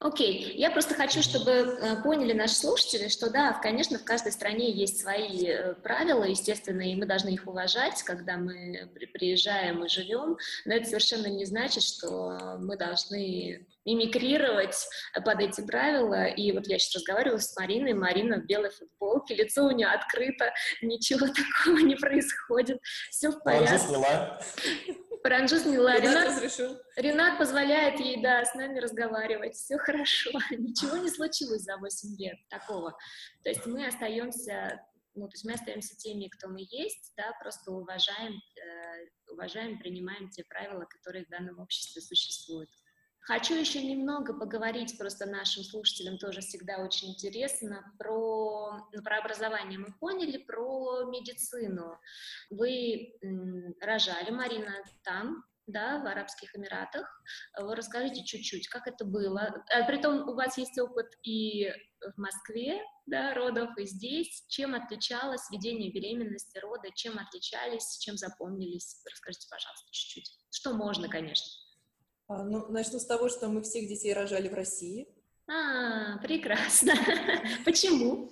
Окей, okay. я просто хочу, чтобы э, поняли наши слушатели, что да, конечно, в каждой стране есть свои э, правила, естественно, и мы должны их уважать, когда мы приезжаем и живем, но это совершенно не значит, что мы должны мимикрировать под эти правила. И вот я сейчас разговариваю с Мариной, Марина в белой футболке, лицо у нее открыто, ничего [LAUGHS] такого не происходит, все в порядке. Паранджу сняла. Ренат, Ренат разрешил. Ренат позволяет ей, да, с нами разговаривать. Все хорошо. [LAUGHS] Ничего не случилось за 8 лет такого. То есть мы остаемся ну, то есть мы остаемся теми, кто мы есть, да, просто уважаем, э, уважаем, принимаем те правила, которые в данном обществе существуют. Хочу еще немного поговорить просто нашим слушателям, тоже всегда очень интересно, про, ну, про образование. Мы поняли про медицину. Вы рожали, Марина, там, да, в Арабских Эмиратах. Вы расскажите чуть-чуть, как это было. А, притом у вас есть опыт и в Москве, да, родов, и здесь. Чем отличалось ведение беременности, рода, чем отличались, чем запомнились? Расскажите, пожалуйста, чуть-чуть. Что можно, конечно. А, ну, начну с того, что мы всех детей рожали в России. А, прекрасно. [LAUGHS] Почему?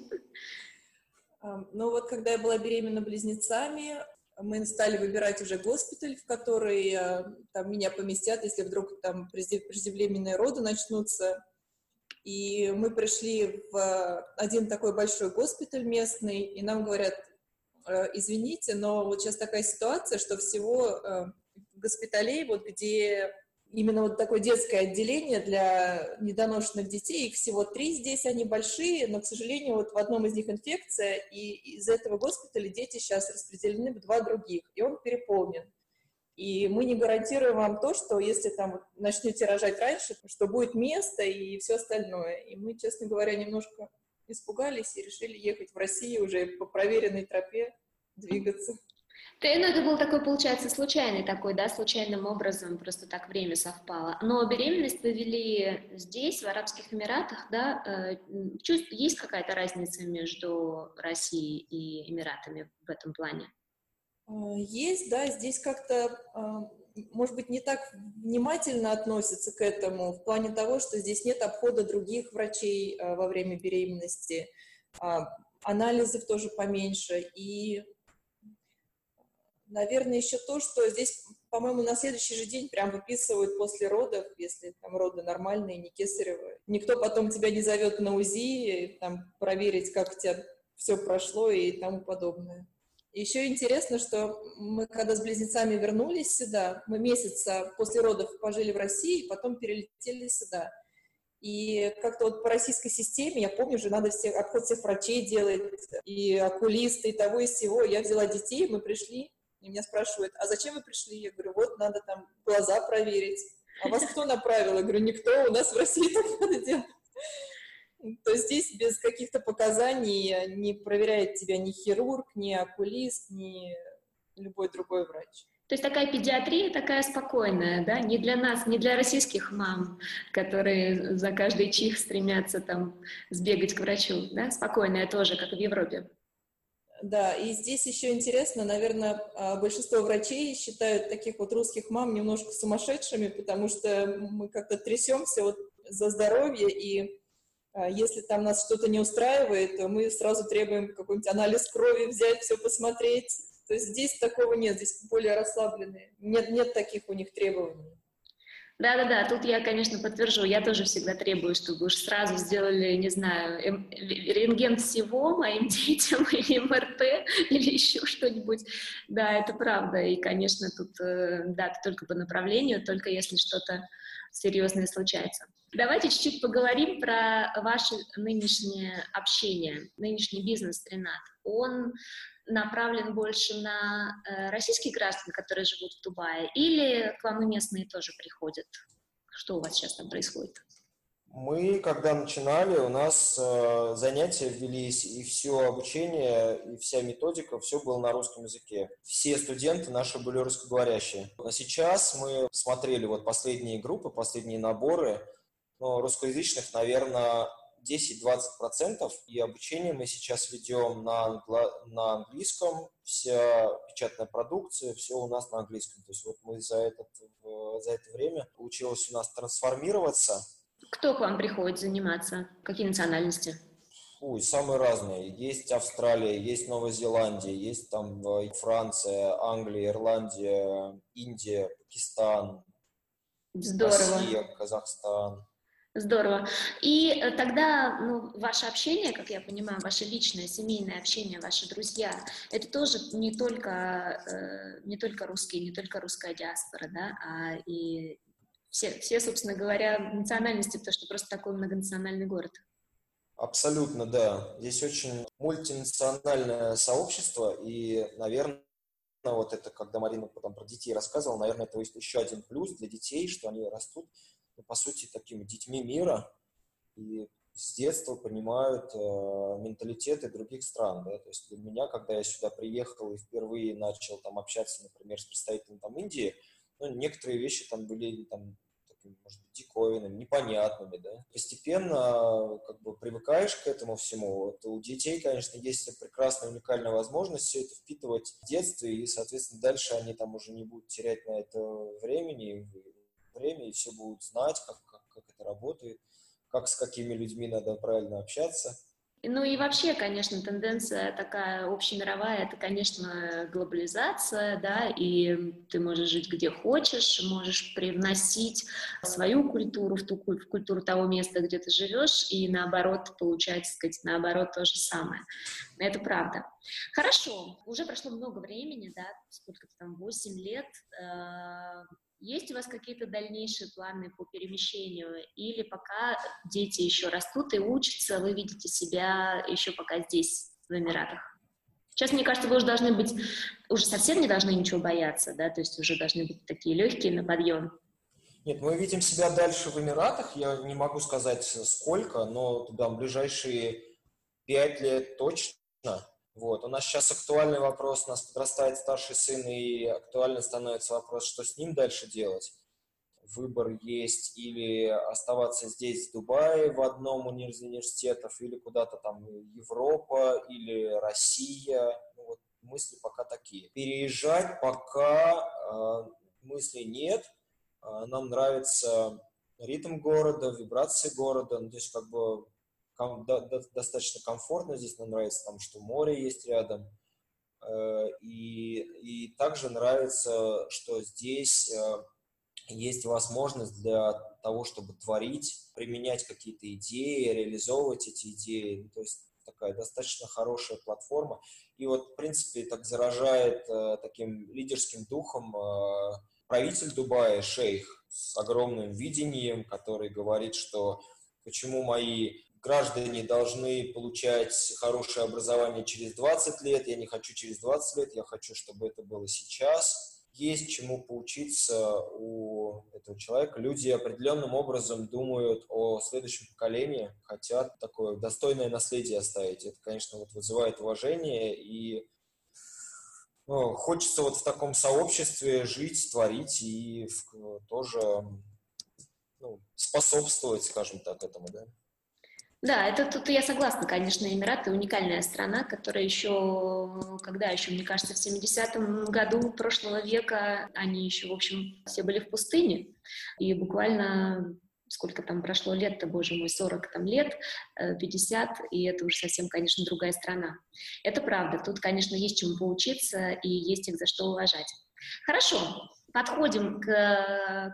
А, ну вот, когда я была беременна близнецами, мы стали выбирать уже госпиталь, в который а, там меня поместят, если вдруг там преждевременные роды начнутся. И мы пришли в один такой большой госпиталь местный, и нам говорят, извините, но вот сейчас такая ситуация, что всего госпиталей, вот где именно вот такое детское отделение для недоношенных детей. Их всего три здесь, они большие, но, к сожалению, вот в одном из них инфекция, и из этого госпиталя дети сейчас распределены в два других, и он переполнен. И мы не гарантируем вам то, что если там вот начнете рожать раньше, что будет место и все остальное. И мы, честно говоря, немножко испугались и решили ехать в Россию уже по проверенной тропе двигаться. Ну, это был такой, получается, случайный такой, да, случайным образом, просто так время совпало. Но беременность вы вели здесь, в Арабских Эмиратах, да? Э, есть какая-то разница между Россией и Эмиратами в этом плане? Э, есть, да, здесь как-то, э, может быть, не так внимательно относятся к этому, в плане того, что здесь нет обхода других врачей во время беременности, а, анализов тоже поменьше, и Наверное, еще то, что здесь, по-моему, на следующий же день прям выписывают после родов, если там роды нормальные, не кесаревые. Никто потом тебя не зовет на УЗИ, там, проверить, как у тебя все прошло и тому подобное. Еще интересно, что мы, когда с близнецами вернулись сюда, мы месяца после родов пожили в России, потом перелетели сюда. И как-то вот по российской системе, я помню, же надо все, обход всех врачей делать, и окулисты, и того, и всего. Я взяла детей, мы пришли, и меня спрашивают, а зачем вы пришли? Я говорю, вот надо там глаза проверить. А вас кто направил? Я говорю, никто, у нас в России так [LAUGHS] надо делать. То есть здесь без каких-то показаний не проверяет тебя ни хирург, ни окулист, ни любой другой врач. То есть такая педиатрия такая спокойная, да, не для нас, не для российских мам, которые за каждый чих стремятся там сбегать к врачу, да, спокойная тоже, как в Европе. Да, и здесь еще интересно, наверное, а, большинство врачей считают таких вот русских мам немножко сумасшедшими, потому что мы как-то трясемся вот за здоровье, и а, если там нас что-то не устраивает, то мы сразу требуем какой-нибудь анализ крови взять, все посмотреть. То есть здесь такого нет, здесь более расслабленные. Нет, нет таких у них требований. Да-да-да, тут я, конечно, подтвержу. Я тоже всегда требую, чтобы уж сразу сделали, не знаю, эм, рентген всего моим [LAUGHS] детям, или МРТ, или еще что-нибудь. Да, это правда. И, конечно, тут, э, да, только по направлению, только если что-то серьезное случается. Давайте чуть-чуть поговорим про ваше нынешнее общение, нынешний бизнес Ренат. Он направлен больше на э, российских граждан, которые живут в Дубае, или к вам и местные тоже приходят? Что у вас сейчас там происходит? Мы, когда начинали, у нас э, занятия велись, и все обучение, и вся методика, все было на русском языке. Все студенты наши были русскоговорящие. А сейчас мы смотрели вот последние группы, последние наборы, но русскоязычных, наверное, 10-20%, и обучение мы сейчас ведем на, англо... на английском, вся печатная продукция, все у нас на английском. То есть вот мы за, этот, за это время получилось у нас трансформироваться. Кто к вам приходит заниматься? Какие национальности? Ой, самые разные. Есть Австралия, есть Новая Зеландия, есть там э, Франция, Англия, Ирландия, Индия, Пакистан, Здорово. Россия, Казахстан. Здорово. И э, тогда ну, ваше общение, как я понимаю, ваше личное, семейное общение, ваши друзья, это тоже не только, э, не только русские, не только русская диаспора, да, а и все, все, собственно говоря, национальности, потому что просто такой многонациональный город. Абсолютно, да. Здесь очень мультинациональное сообщество, и, наверное, вот это, когда Марина потом про детей рассказывала, наверное, это еще один плюс для детей, что они растут ну, по сути, такими детьми мира и с детства понимают э, менталитеты других стран. Да? То есть для меня, когда я сюда приехал и впервые начал там общаться, например, с представителем там Индии, ну, некоторые вещи там были там, такими, может быть, диковинными, непонятными, да. Постепенно как бы привыкаешь к этому всему. Вот у детей, конечно, есть прекрасная, уникальная возможность все это впитывать в детстве, и, соответственно, дальше они там уже не будут терять на это времени, время, и все будут знать, как, как, как это работает, как с какими людьми надо правильно общаться. Ну и вообще, конечно, тенденция такая общемировая, это, конечно, глобализация, да, и ты можешь жить где хочешь, можешь привносить свою культуру в ту в культуру того места, где ты живешь, и наоборот получать, так сказать, наоборот то же самое. Это правда. Хорошо, уже прошло много времени, да, сколько-то там, 8 лет, э, есть у вас какие-то дальнейшие планы по перемещению? Или пока дети еще растут и учатся, вы видите себя еще пока здесь, в Эмиратах? Сейчас, мне кажется, вы уже должны быть, уже совсем не должны ничего бояться, да, то есть уже должны быть такие легкие на подъем. Нет, мы видим себя дальше в Эмиратах, я не могу сказать сколько, но в ближайшие пять лет точно. Вот. У нас сейчас актуальный вопрос, у нас подрастает старший сын, и актуально становится вопрос, что с ним дальше делать. Выбор есть или оставаться здесь, в Дубае, в одном из университетов, или куда-то там Европа, или Россия. Ну, вот мысли пока такие. Переезжать пока э, мыслей нет. Э, нам нравится ритм города, вибрации города. Ну, то как бы достаточно комфортно здесь, нам нравится там, что море есть рядом. Э, и, и также нравится, что здесь э, есть возможность для того, чтобы творить, применять какие-то идеи, реализовывать эти идеи. То есть такая достаточно хорошая платформа. И вот, в принципе, так заражает э, таким лидерским духом э, правитель Дубая, шейх, с огромным видением, который говорит, что почему мои граждане должны получать хорошее образование через 20 лет, я не хочу через 20 лет, я хочу, чтобы это было сейчас. Есть чему поучиться у этого человека. Люди определенным образом думают о следующем поколении, хотят такое достойное наследие оставить. Это, конечно, вот вызывает уважение и ну, хочется вот в таком сообществе жить, творить и тоже ну, способствовать, скажем так, этому, да. Да, это тут я согласна, конечно, Эмираты уникальная страна, которая еще, когда еще, мне кажется, в 70-м году прошлого века они еще, в общем, все были в пустыне, и буквально сколько там прошло лет-то, боже мой, 40 там лет, 50, э, и это уже совсем, конечно, другая страна. Это правда, тут, конечно, есть чему поучиться и есть их за что уважать. Хорошо, подходим к,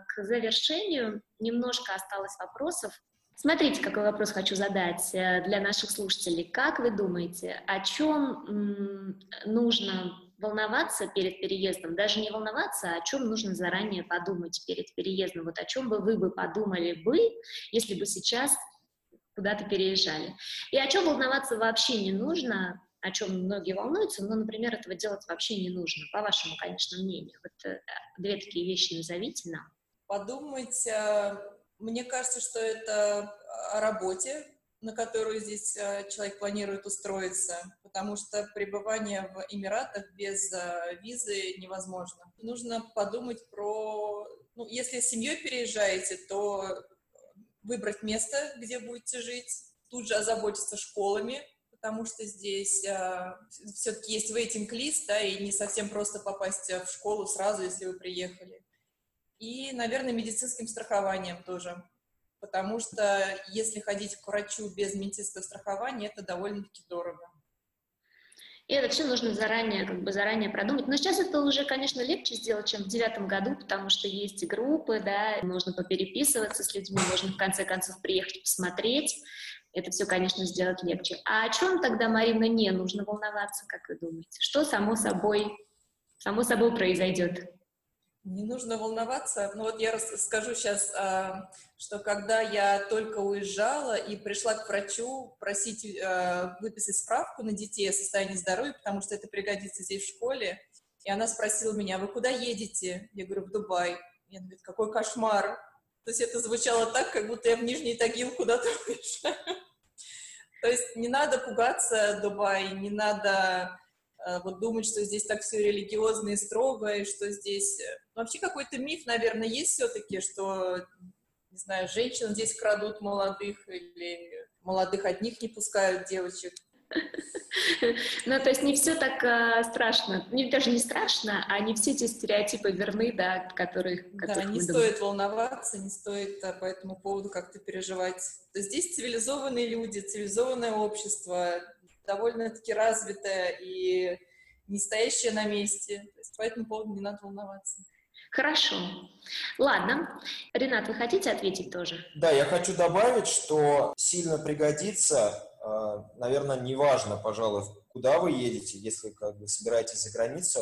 к завершению. Немножко осталось вопросов. Смотрите, какой вопрос хочу задать э, для наших слушателей. Как вы думаете, о чем нужно волноваться перед переездом? Даже не волноваться, а о чем нужно заранее подумать перед переездом? Вот о чем бы вы бы подумали бы, если бы сейчас куда-то переезжали? И о чем волноваться вообще не нужно, о чем многие волнуются, но, например, этого делать вообще не нужно, по вашему, конечно, мнению. Вот э, две такие вещи назовите нам. Подумать, э, мне кажется, что это о работе, на которую здесь э, человек планирует устроиться, потому что пребывание в Эмиратах без визы невозможно. Нужно подумать про... Ну, если с семьей переезжаете, то выбрать место, где будете жить, тут же озаботиться школами, потому что здесь э, все-таки есть waiting-лист, да, и не совсем просто попасть в школу сразу, если вы приехали. И, наверное, медицинским страхованием тоже, потому что если ходить к врачу без медицинского страхования, это довольно-таки дорого. И это все нужно заранее, как бы заранее продумать. Но сейчас это уже, конечно, легче сделать, чем в девятом году, потому что есть группы, да, можно попереписываться с людьми, можно в конце концов приехать посмотреть это все, конечно, сделать легче. А о чем тогда, Марина, не нужно волноваться, как вы думаете? Что само собой, само собой произойдет? Не нужно волноваться. Ну вот я расскажу сейчас, а, что когда я только уезжала и пришла к врачу просить а, выписать справку на детей о состоянии здоровья, потому что это пригодится здесь в школе, и она спросила меня, вы куда едете? Я говорю, в Дубай. Я говорю, какой кошмар. То есть это звучало так, как будто я в Нижний Тагил куда-то [LAUGHS] уезжаю. То есть не надо пугаться Дубай, не надо э, вот думать, что здесь так все религиозно и строго, и что здесь... Э, вообще какой-то миф, наверное, есть все-таки, что, не знаю, женщин здесь крадут молодых, или молодых одних не пускают девочек. [LAUGHS] Ну, то есть не все так э, страшно, не, даже не страшно, а не все эти стереотипы верны, да, которых, Да, не стоит волноваться, не стоит а, по этому поводу как-то переживать. Здесь цивилизованные люди, цивилизованное общество, довольно-таки развитое и не стоящее на месте. То есть по этому поводу не надо волноваться. Хорошо. Ладно. Ренат, вы хотите ответить тоже? Да, я хочу добавить, что сильно пригодится а, наверное, неважно, пожалуй, куда вы едете, если как бы собираетесь за границу,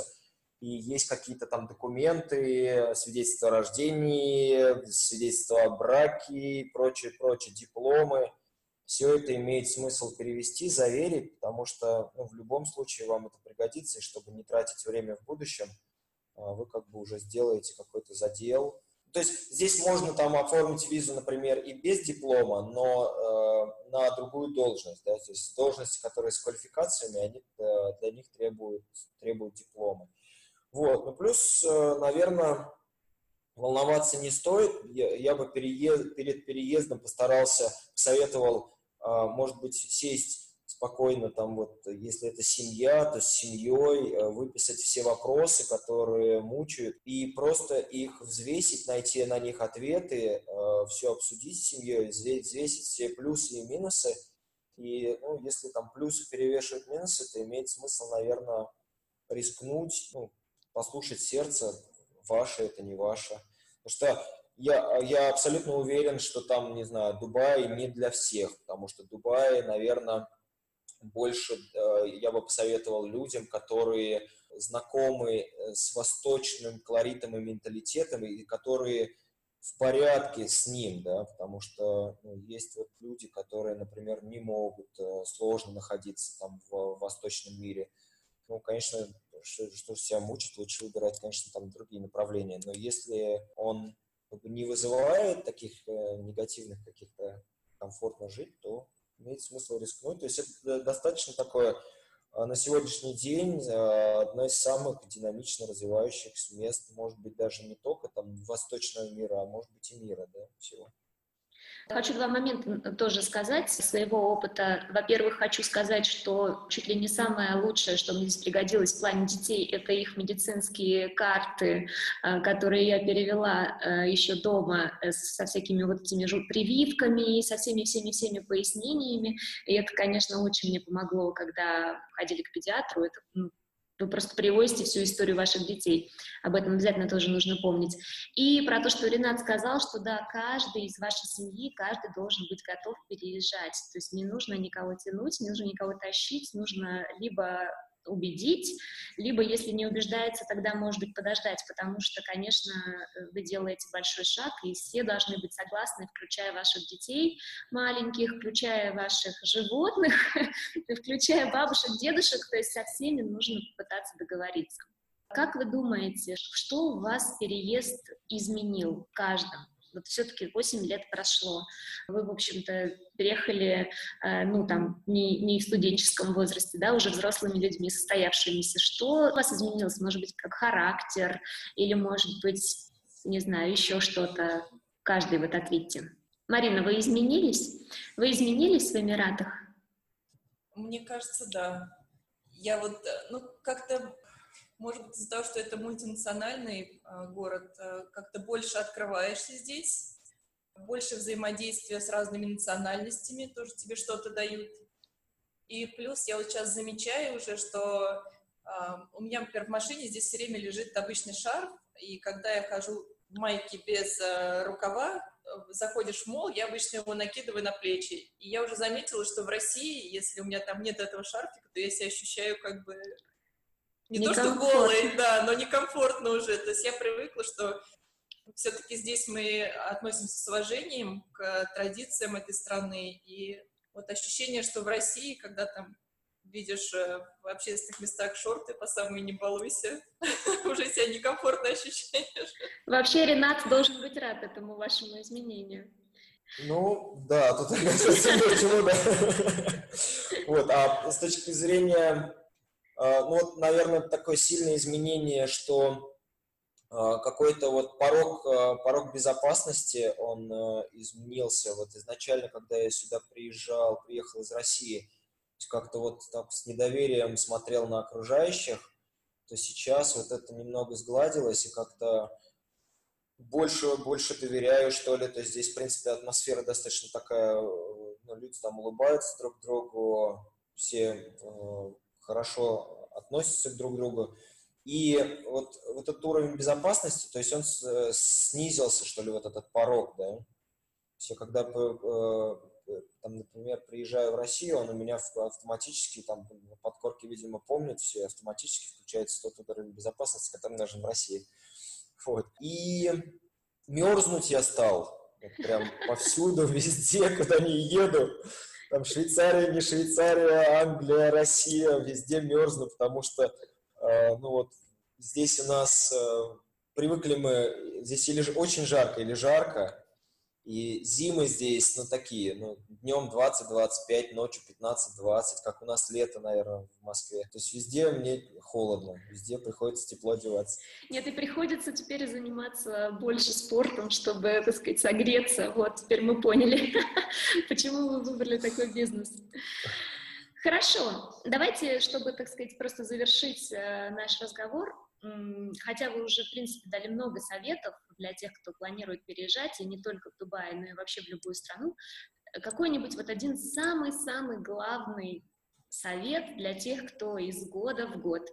и есть какие-то там документы, свидетельства о рождении, свидетельства о браке, прочее, прочее, дипломы. Все это имеет смысл перевести, заверить, потому что ну, в любом случае вам это пригодится, и чтобы не тратить время в будущем, а, вы как бы уже сделаете какой-то задел, то есть здесь можно там оформить визу, например, и без диплома, но э, на другую должность. Да? То есть должности, которые с квалификациями, они э, для них требуют, требуют диплома. Вот. Ну, плюс, э, наверное, волноваться не стоит. Я, я бы переезд, перед переездом постарался, советовал, э, может быть, сесть спокойно там вот, если это семья, то с семьей э, выписать все вопросы, которые мучают, и просто их взвесить, найти на них ответы, э, все обсудить с семьей, взвесить все плюсы и минусы. И ну, если там плюсы перевешивают минусы, то имеет смысл, наверное, рискнуть, ну, послушать сердце, ваше это не ваше. Потому что я, я абсолютно уверен, что там, не знаю, Дубай не для всех, потому что Дубай, наверное, больше э, я бы посоветовал людям, которые знакомы э, с восточным колоритом и менталитетом, и которые в порядке с ним, да, потому что ну, есть вот люди, которые, например, не могут, э, сложно находиться там в, восточном мире. Ну, конечно, что, что себя мучить, лучше выбирать, конечно, там другие направления. Но если он как бы, не вызывает таких э, негативных каких-то комфортно жить, то имеет смысл рискнуть. То есть это достаточно такое а, на сегодняшний день а, одно из самых динамично развивающихся мест, может быть, даже не только там восточного мира, а может быть и мира, да, всего. Хочу два момента тоже сказать своего опыта. Во-первых, хочу сказать, что чуть ли не самое лучшее, что мне здесь пригодилось в плане детей, это их медицинские карты, э, которые я перевела э, еще дома э, со всякими вот этими же прививками, со всеми-всеми-всеми пояснениями. И это, конечно, очень мне помогло, когда ходили к педиатру. Это вы просто привозите всю историю ваших детей. Об этом обязательно тоже нужно помнить. И про то, что Ренат сказал, что да, каждый из вашей семьи, каждый должен быть готов переезжать. То есть не нужно никого тянуть, не нужно никого тащить, нужно либо убедить, либо, если не убеждается, тогда, может быть, подождать, потому что, конечно, вы делаете большой шаг, и все должны быть согласны, включая ваших детей маленьких, включая ваших животных, [LAUGHS] включая бабушек, дедушек, то есть со всеми нужно пытаться договориться. Как вы думаете, что у вас переезд изменил в? Вот все-таки 8 лет прошло. Вы, в общем-то, приехали, э, ну, там, не, не в студенческом возрасте, да, уже взрослыми людьми, состоявшимися. Что у вас изменилось? Может быть, как характер? Или, может быть, не знаю, еще что-то? Каждый вот ответьте. Марина, вы изменились? Вы изменились в Эмиратах? Мне кажется, да. Я вот, э, ну, как-то может быть, из-за того, что это мультинациональный э, город, э, как-то больше открываешься здесь, больше взаимодействия с разными национальностями, тоже тебе что-то дают. И плюс я вот сейчас замечаю уже, что э, у меня, например, в машине здесь все время лежит обычный шарф, и когда я хожу в майке без рукава, заходишь в мол, я обычно его накидываю на плечи. И я уже заметила, что в России, если у меня там нет этого шарфика, то я себя ощущаю как бы не то, что голый, да, но некомфортно уже. То есть я привыкла, что все-таки здесь мы относимся с уважением к традициям этой страны. И вот ощущение, что в России, когда там видишь э, в общественных местах шорты по самой не балуйся, [LAUGHS] уже себя некомфортно ощущаешь. Вообще Ренат должен быть рад этому вашему изменению. Ну, да, тут [LAUGHS] почему, да. Вот, а с точки зрения ну, вот, наверное, такое сильное изменение, что а, какой-то вот порог, а, порог безопасности, он изменился. Вот изначально, когда я сюда приезжал, приехал из России, как-то вот так с недоверием смотрел на окружающих, то сейчас вот это немного сгладилось и как-то больше, больше доверяю, что ли. То есть здесь, в принципе, атмосфера достаточно такая, ну, люди там улыбаются друг другу, все хорошо относятся друг к другу. И вот, вот этот уровень безопасности, то есть он э, снизился, что ли, вот этот порог, да. Все, когда, э, там, например, приезжаю в Россию, он у меня автоматически, там, на подкорке, видимо, помнит все, автоматически включается тот уровень безопасности, который нужен в России. Вот. И мерзнуть я стал. Вот прям повсюду, [LAUGHS] везде, куда не еду там Швейцария, не Швейцария, Англия, Россия, везде мерзну, потому что, э, ну вот, здесь у нас э, привыкли мы, здесь или очень жарко, или жарко, и зимы здесь, ну, такие, ну, днем 20-25, ночью 15-20, как у нас лето, наверное, в Москве. То есть везде мне холодно, везде приходится тепло одеваться. Нет, и приходится теперь заниматься больше спортом, чтобы, так сказать, согреться. Вот, теперь мы поняли, [LAUGHS] почему вы выбрали такой бизнес. Хорошо, давайте, чтобы, так сказать, просто завершить э, наш разговор, хотя вы уже, в принципе, дали много советов для тех, кто планирует переезжать, и не только в Дубай, но и вообще в любую страну, какой-нибудь вот один самый-самый главный совет для тех, кто из года в год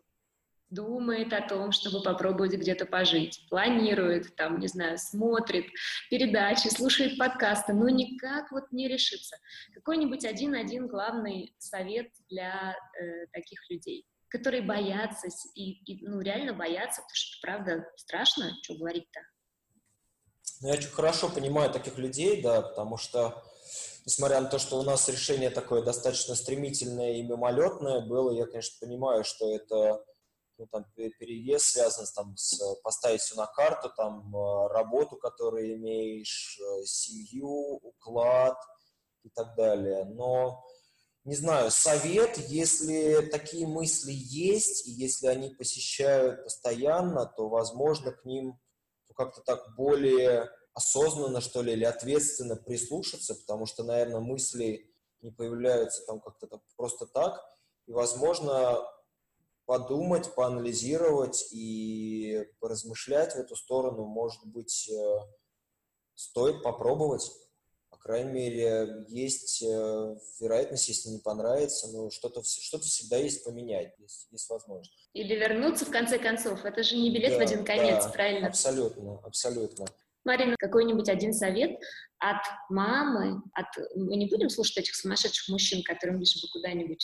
думает о том, чтобы попробовать где-то пожить, планирует, там, не знаю, смотрит передачи, слушает подкасты, но никак вот не решится. Какой-нибудь один-один главный совет для э, таких людей которые боятся, и, и ну, реально боятся, потому что, правда, страшно, что говорить-то. Ну, я очень хорошо понимаю таких людей, да, потому что, несмотря на то, что у нас решение такое достаточно стремительное и мимолетное было, я, конечно, понимаю, что это ну, там, переезд связан там, с поставить все на карту, там, э, работу, которую имеешь, э, семью, уклад и так далее. Но не знаю, совет, если такие мысли есть, и если они посещают постоянно, то, возможно, к ним как-то так более осознанно, что ли, или ответственно прислушаться, потому что, наверное, мысли не появляются там как-то так, просто так, и, возможно, подумать, поанализировать и поразмышлять в эту сторону, может быть, э, стоит попробовать крайней мере, есть э, вероятность, если не понравится, но что-то что всегда есть поменять, есть, есть возможность. Или вернуться в конце концов. Это же не билет да, в один конец, да, правильно? Абсолютно, абсолютно. Марина, какой-нибудь один совет от мамы, от... мы не будем слушать этих сумасшедших мужчин, которым лишь бы куда-нибудь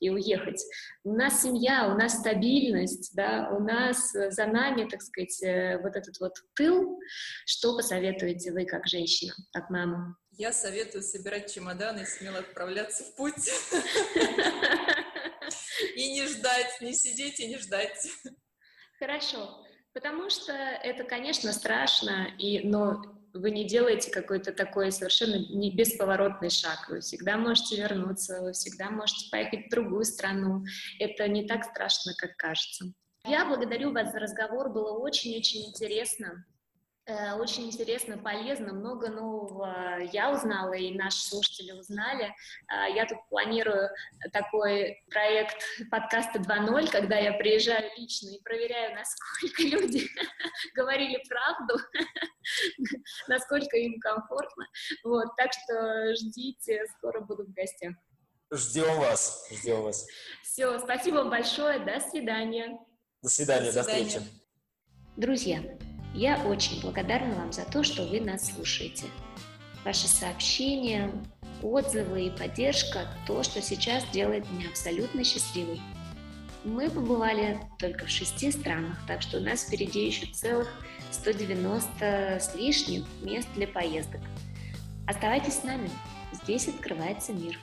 и уехать. У нас семья, у нас стабильность, да, у нас за нами, так сказать, э, вот этот вот тыл. Что посоветуете вы как женщина, как мама? Я советую собирать чемоданы и смело отправляться в путь. [LAUGHS] И не ждать, не сидеть и не ждать. Хорошо. Потому что это, конечно, страшно, и, но вы не делаете какой-то такой совершенно не бесповоротный шаг. Вы всегда можете вернуться, вы всегда можете поехать в другую страну. Это не так страшно, как кажется. Я благодарю вас за разговор, было очень-очень интересно. Э, очень интересно, полезно, много нового я узнала, и наши слушатели узнали. Э, я тут планирую такой проект подкаста 2.0, когда я приезжаю лично и проверяю, насколько люди [LAUGHS] говорили правду, [LAUGHS] насколько им комфортно. Вот, так что ждите, скоро буду в гостях. Ждем вас, ждем вас. Все, спасибо вам большое, до свидания. До свидания, до, свидания. до встречи. Друзья, я очень благодарна вам за то, что вы нас слушаете. Ваши сообщения, отзывы и поддержка – то, что сейчас делает меня абсолютно счастливой. Мы побывали только в шести странах, так что у нас впереди еще целых 190 с лишним мест для поездок. Оставайтесь с нами, здесь открывается мир.